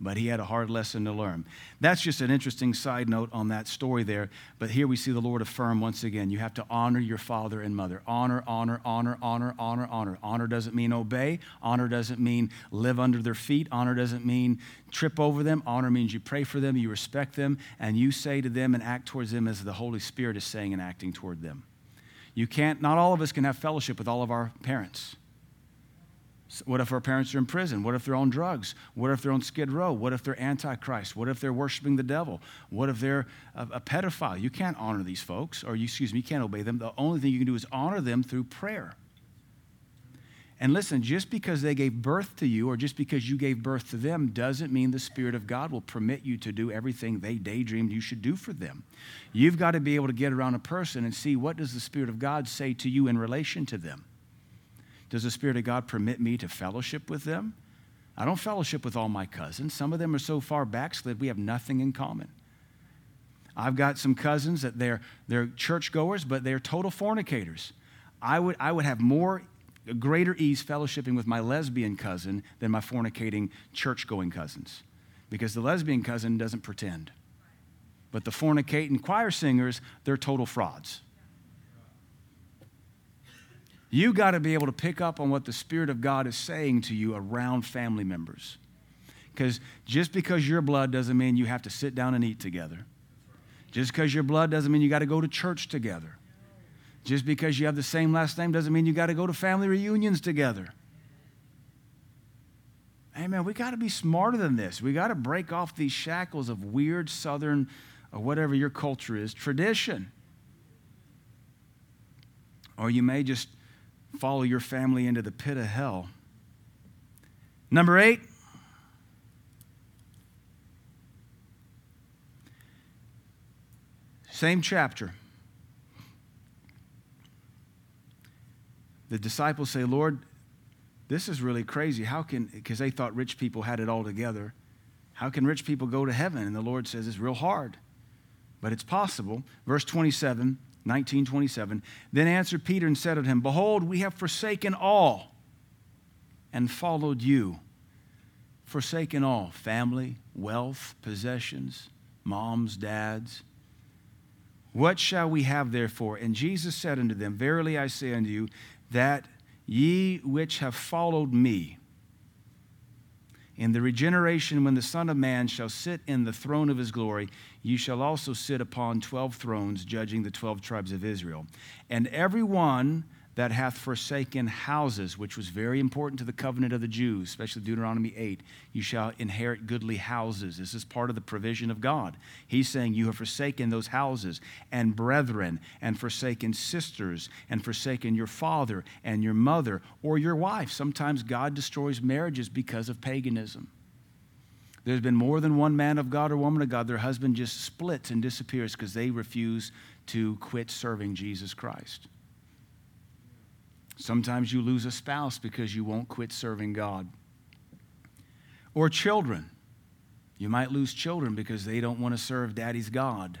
But he had a hard lesson to learn. That's just an interesting side note on that story there. But here we see the Lord affirm once again you have to honor your father and mother. Honor, honor, honor, honor, honor, honor. Honor doesn't mean obey. Honor doesn't mean live under their feet. Honor doesn't mean trip over them. Honor means you pray for them, you respect them, and you say to them and act towards them as the Holy Spirit is saying and acting toward them. You can't, not all of us can have fellowship with all of our parents. What if our parents are in prison? What if they're on drugs? What if they're on Skid Row? What if they're antichrist? What if they're worshiping the devil? What if they're a, a, pedophile? You can't honor these folks, or you, excuse me, you can't obey them. The only thing you can do is honor them through prayer. And listen, just because they gave birth to you or just because you gave birth to them doesn't mean the Spirit of God will permit you to do everything they daydreamed you should do for them. You've got to be able to get around a person and see what does the Spirit of God say to you in relation to them. Does the Spirit of God permit me to fellowship with them? I don't fellowship with all my cousins. Some of them are so far backslid, we have nothing in common. I've got some cousins that they're, they're churchgoers, but they're total fornicators. I would, I would have more, greater ease fellowshipping with my lesbian cousin than my fornicating church going cousins because the lesbian cousin doesn't pretend. But the fornicating choir singers, they're total frauds. You got to be able to pick up on what the Spirit of God is saying to you around family members. Because just because your blood doesn't mean you have to sit down and eat together. Just because your blood doesn't mean you got to go to church together. Just because you have the same last name doesn't mean you got to go to family reunions together. Hey, man, we got to be smarter than this. We got to break off these shackles of weird Southern or whatever your culture is tradition. Or you may just follow your family into the pit of hell. Number eight, Same chapter. The disciples say, Lord, this is really crazy. How can, because they thought rich people had it all together. How can rich people go to heaven? And the Lord says it's real hard, but it's possible. Verse 27, 1927. Then answered Peter and said unto him, Behold, we have forsaken all and followed you. Forsaken all family, wealth, possessions, moms, dads. What shall we have therefore? And Jesus said unto them, Verily I say unto you, that ye which have followed me, in the regeneration when the Son of Man shall sit in the throne of his glory, ye shall also sit upon twelve thrones, judging the twelve tribes of Israel. And every one that hath forsaken houses, which was very important to the covenant of the Jews, especially Deuteronomy 8, you shall inherit goodly houses. This is part of the provision of God. He's saying, You have forsaken those houses, and brethren, and forsaken sisters, and forsaken your father and your mother, or your wife. Sometimes God destroys marriages because of paganism. There's been more than one man of God or woman of God, their husband just splits and disappears because they refuse to quit serving Jesus Christ. Sometimes you lose a spouse because you won't quit serving God. Or children. You might lose children because they don't want to serve daddy's God.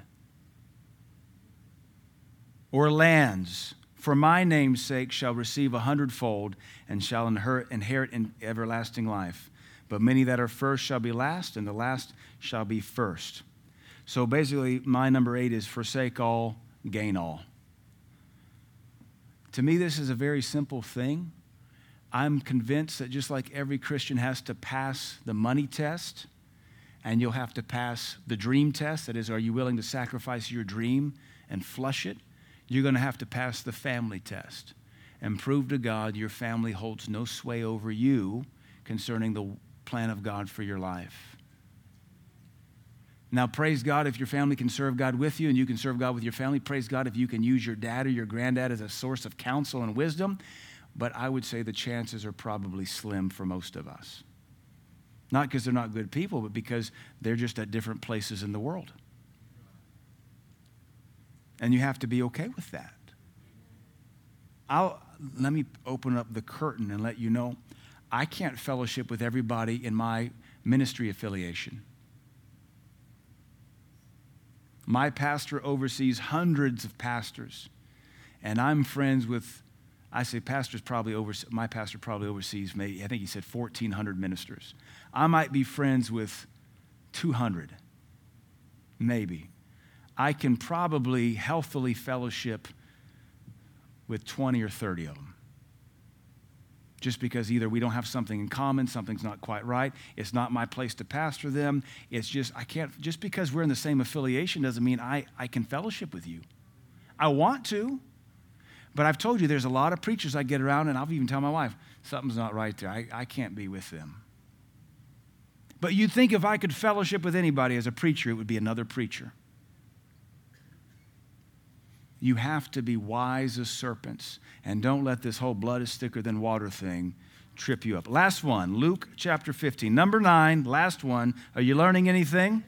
Or lands. For my name's sake shall receive a hundredfold and shall inherit, inherit in everlasting life. But many that are first shall be last, and the last shall be first. So basically, my number eight is forsake all, gain all. To me, this is a very simple thing. I'm convinced that just like every Christian has to pass the money test, and you'll have to pass the dream test that is, are you willing to sacrifice your dream and flush it? You're going to have to pass the family test and prove to God your family holds no sway over you concerning the plan of God for your life. Now, praise God if your family can serve God with you and you can serve God with your family. Praise God if you can use your dad or your granddad as a source of counsel and wisdom. But I would say the chances are probably slim for most of us. Not because they're not good people, but because they're just at different places in the world. And you have to be okay with that. I'll, let me open up the curtain and let you know I can't fellowship with everybody in my ministry affiliation. My pastor oversees hundreds of pastors, and I'm friends with, I say pastors probably over, my pastor probably oversees, maybe, I think he said 1,400 ministers. I might be friends with 200, maybe. I can probably healthily fellowship with 20 or 30 of them just because either we don't have something in common, something's not quite right, it's not my place to pastor them. It's just, I can't, just because we're in the same affiliation doesn't mean I, I can fellowship with you. I want to, but I've told you there's a lot of preachers I get around, and I'll even tell my wife, something's not right there. I, I can't be with them. But you'd think if I could fellowship with anybody as a preacher, it would be another preacher. You have to be wise as serpents and don't let this whole blood is thicker than water thing trip you up. Last one, Luke chapter 15. Number nine, last one. Are you learning anything?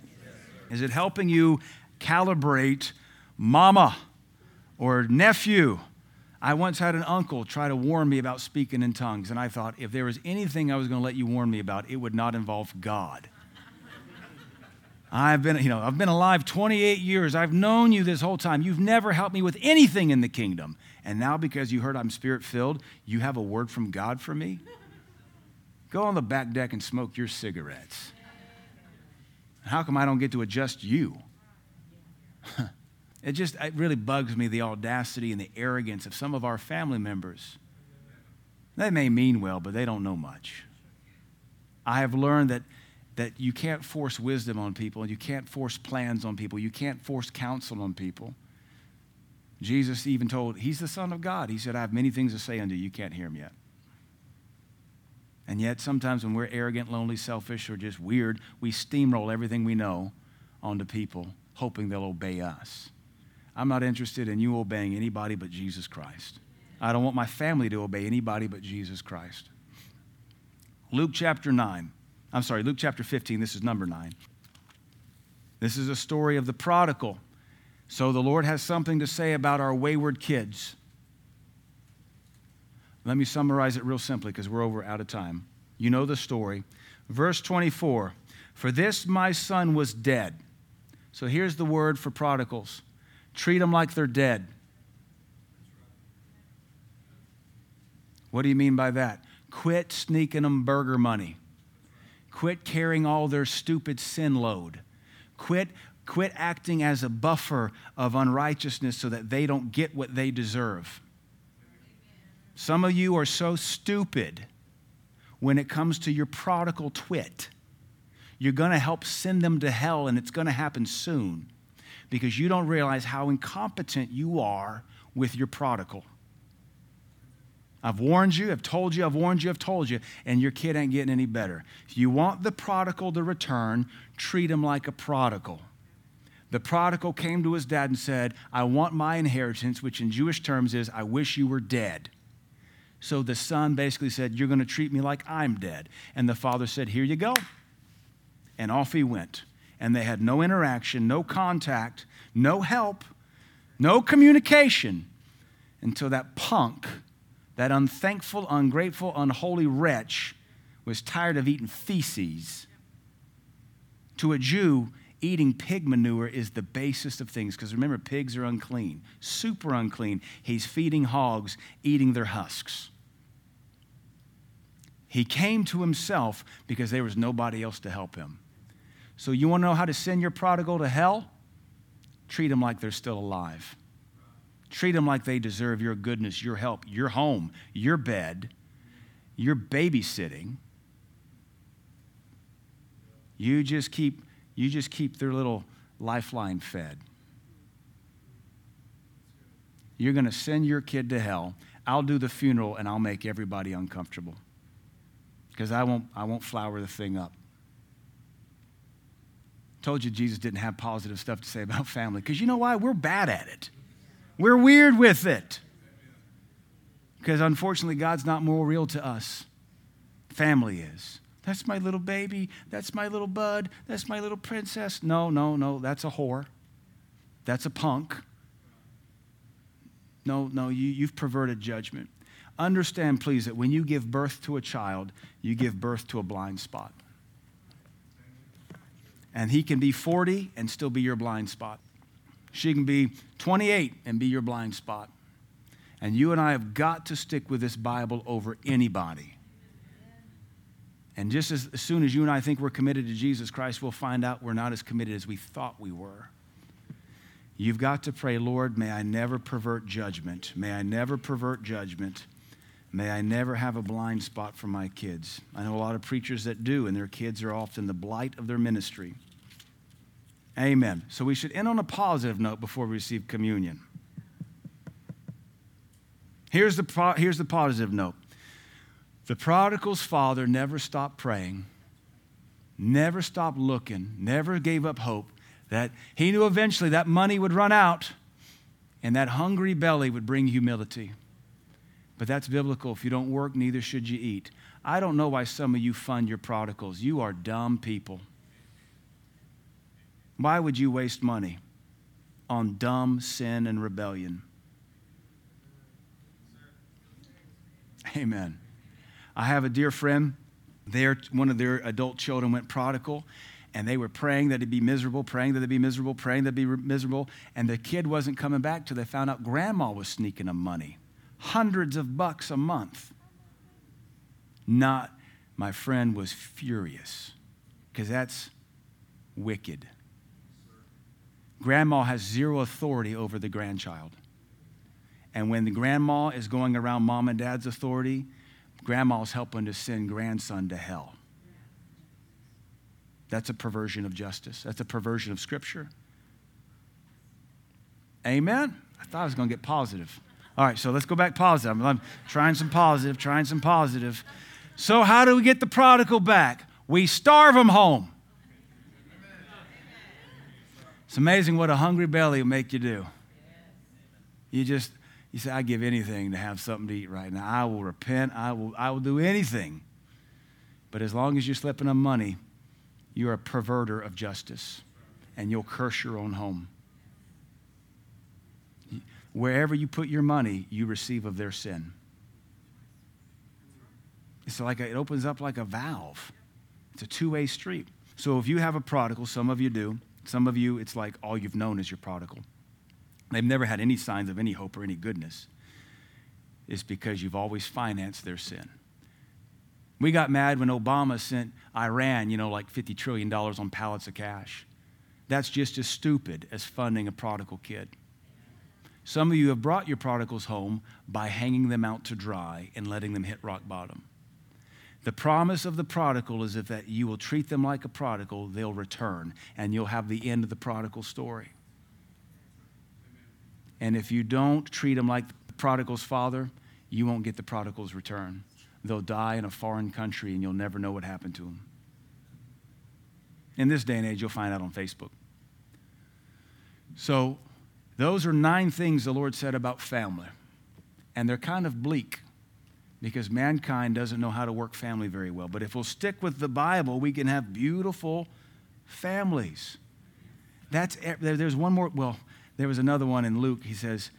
Is it helping you calibrate mama or nephew? I once had an uncle try to warn me about speaking in tongues, and I thought if there was anything I was going to let you warn me about, it would not involve God. I've been, you know, I've been alive 28 years. I've known you this whole time. You've never helped me with anything in the kingdom. And now because you heard I'm spirit filled, you have a word from God for me? Go on the back deck and smoke your cigarettes. How come I don't get to adjust you? it just it really bugs me the audacity and the arrogance of some of our family members. They may mean well, but they don't know much. I have learned that that you can't force wisdom on people, and you can't force plans on people, you can't force counsel on people. Jesus even told, He's the Son of God. He said, I have many things to say unto you, you can't hear them yet. And yet, sometimes when we're arrogant, lonely, selfish, or just weird, we steamroll everything we know onto people, hoping they'll obey us. I'm not interested in you obeying anybody but Jesus Christ. I don't want my family to obey anybody but Jesus Christ. Luke chapter 9. I'm sorry, Luke chapter 15, this is number 9. This is a story of the prodigal. So the Lord has something to say about our wayward kids. Let me summarize it real simply because we're over out of time. You know the story. Verse 24 For this my son was dead. So here's the word for prodigals treat them like they're dead. What do you mean by that? Quit sneaking them burger money. Quit carrying all their stupid sin load. Quit, quit acting as a buffer of unrighteousness so that they don't get what they deserve. Some of you are so stupid when it comes to your prodigal twit. You're going to help send them to hell, and it's going to happen soon because you don't realize how incompetent you are with your prodigal. I've warned you, I've told you, I've warned you, I've told you, and your kid ain't getting any better. If you want the prodigal to return, treat him like a prodigal. The prodigal came to his dad and said, I want my inheritance, which in Jewish terms is, I wish you were dead. So the son basically said, You're going to treat me like I'm dead. And the father said, Here you go. And off he went. And they had no interaction, no contact, no help, no communication until that punk that unthankful, ungrateful, unholy wretch was tired of eating feces. To a Jew, eating pig manure is the basis of things because remember, pigs are unclean, super unclean. He's feeding hogs, eating their husks. He came to himself because there was nobody else to help him. So, you want to know how to send your prodigal to hell? Treat them like they're still alive. Treat them like they deserve your goodness, your help, your home, your bed, your babysitting. You just keep, you just keep their little lifeline fed. You're going to send your kid to hell. I'll do the funeral and I'll make everybody uncomfortable because I won't, I won't flower the thing up. Told you Jesus didn't have positive stuff to say about family because you know why? We're bad at it. We're weird with it. Because unfortunately, God's not more real to us. Family is. That's my little baby. That's my little bud. That's my little princess. No, no, no. That's a whore. That's a punk. No, no, you, you've perverted judgment. Understand, please, that when you give birth to a child, you give birth to a blind spot. And he can be 40 and still be your blind spot. She can be 28 and be your blind spot. And you and I have got to stick with this Bible over anybody. And just as, as, soon as you and I think we're committed to Jesus Christ, we'll find out we're not as committed as we thought we were. You've got to pray, Lord, may I never pervert judgment. May I never pervert judgment. May I never have a blind spot for my kids. I know a lot of preachers that do, and their kids are often the blight of their ministry. Amen. So we should end on a positive note before we receive communion. Here's the, here's the positive note the prodigal's father never stopped praying, never stopped looking, never gave up hope that he knew eventually that money would run out and that hungry belly would bring humility. But that's biblical. If you don't work, neither should you eat. I don't know why some of you fund your prodigals. You are dumb people. Why would you waste money on dumb sin and rebellion? Amen. I have a dear friend. Their, one of their adult children went prodigal, and they were praying that he'd be miserable, praying that he'd be miserable, praying that he'd be miserable. And the kid wasn't coming back till they found out grandma was sneaking them money hundreds of bucks a month. Not, my friend was furious because that's wicked. Grandma has zero authority over the grandchild. And when the grandma is going around mom and dad's authority, grandma's helping to send grandson to hell. That's a perversion of justice. That's a perversion of Scripture. Amen? I thought I was going to get positive. All right, so let's go back positive. I'm trying some positive, trying some positive. So, how do we get the prodigal back? We starve him home. It's amazing what a hungry belly will make you do. You just, you say, I give anything to have something to eat right now. I will repent. I will, I will do anything. But as long as you're slipping on money, you're a perverter of justice and you'll curse your own home. wherever you put your money, you receive of their sin. It's like a, it opens up like a valve. It's a two-way street. So if you have a prodigal, some of you do. Some of you, it's like all you've known is your prodigal. They've never had any signs of any hope or any goodness. It's because you've always financed their sin. We got mad when Obama sent Iran, you know, like $50 trillion on pallets of cash. That's just as stupid as funding a prodigal kid. Some of you have brought your prodigals home by hanging them out to dry and letting them hit rock bottom. The promise of the prodigal is if that you will treat them like a prodigal, they'll return, and you'll have the end of the prodigal story. And if you don't treat them like the prodigal's father, you won't get the prodigal's return. They'll die in a foreign country, and you'll never know what happened to them. In this day and age, you'll find out on Facebook. So, those are nine things the Lord said about family. And they're kind of bleak because mankind doesn't know how to work family very well. But if we'll stick with the Bible, we can have beautiful families. That's there's one more. Well, there was another one in Luke. He says,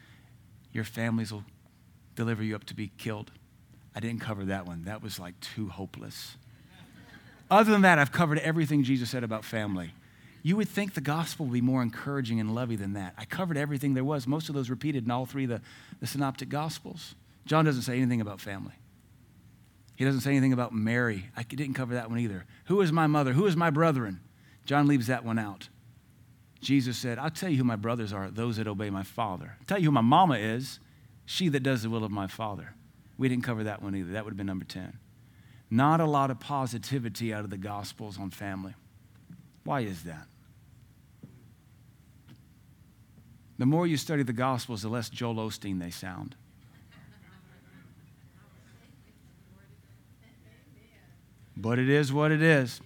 "Your families will deliver you up to be killed." I didn't cover that one. That was like too hopeless. Other than that, I've covered everything Jesus said about family. You would think the gospel would be more encouraging and loving than that. I covered everything there was. Most of those repeated in all three of the, the synoptic gospels. John doesn't say anything about family. He doesn't say anything about Mary. I didn't cover that one either. Who is my mother? Who is my brethren? John leaves that one out. Jesus said, I'll tell you who my brothers are, those that obey my Father. I'll tell you who my mama is, she that does the will of my Father. We didn't cover that one either. That would have been number 10. Not a lot of positivity out of the Gospels on family. Why is that? The more you study the Gospels, the less Joel Osteen they sound. But it is what it is.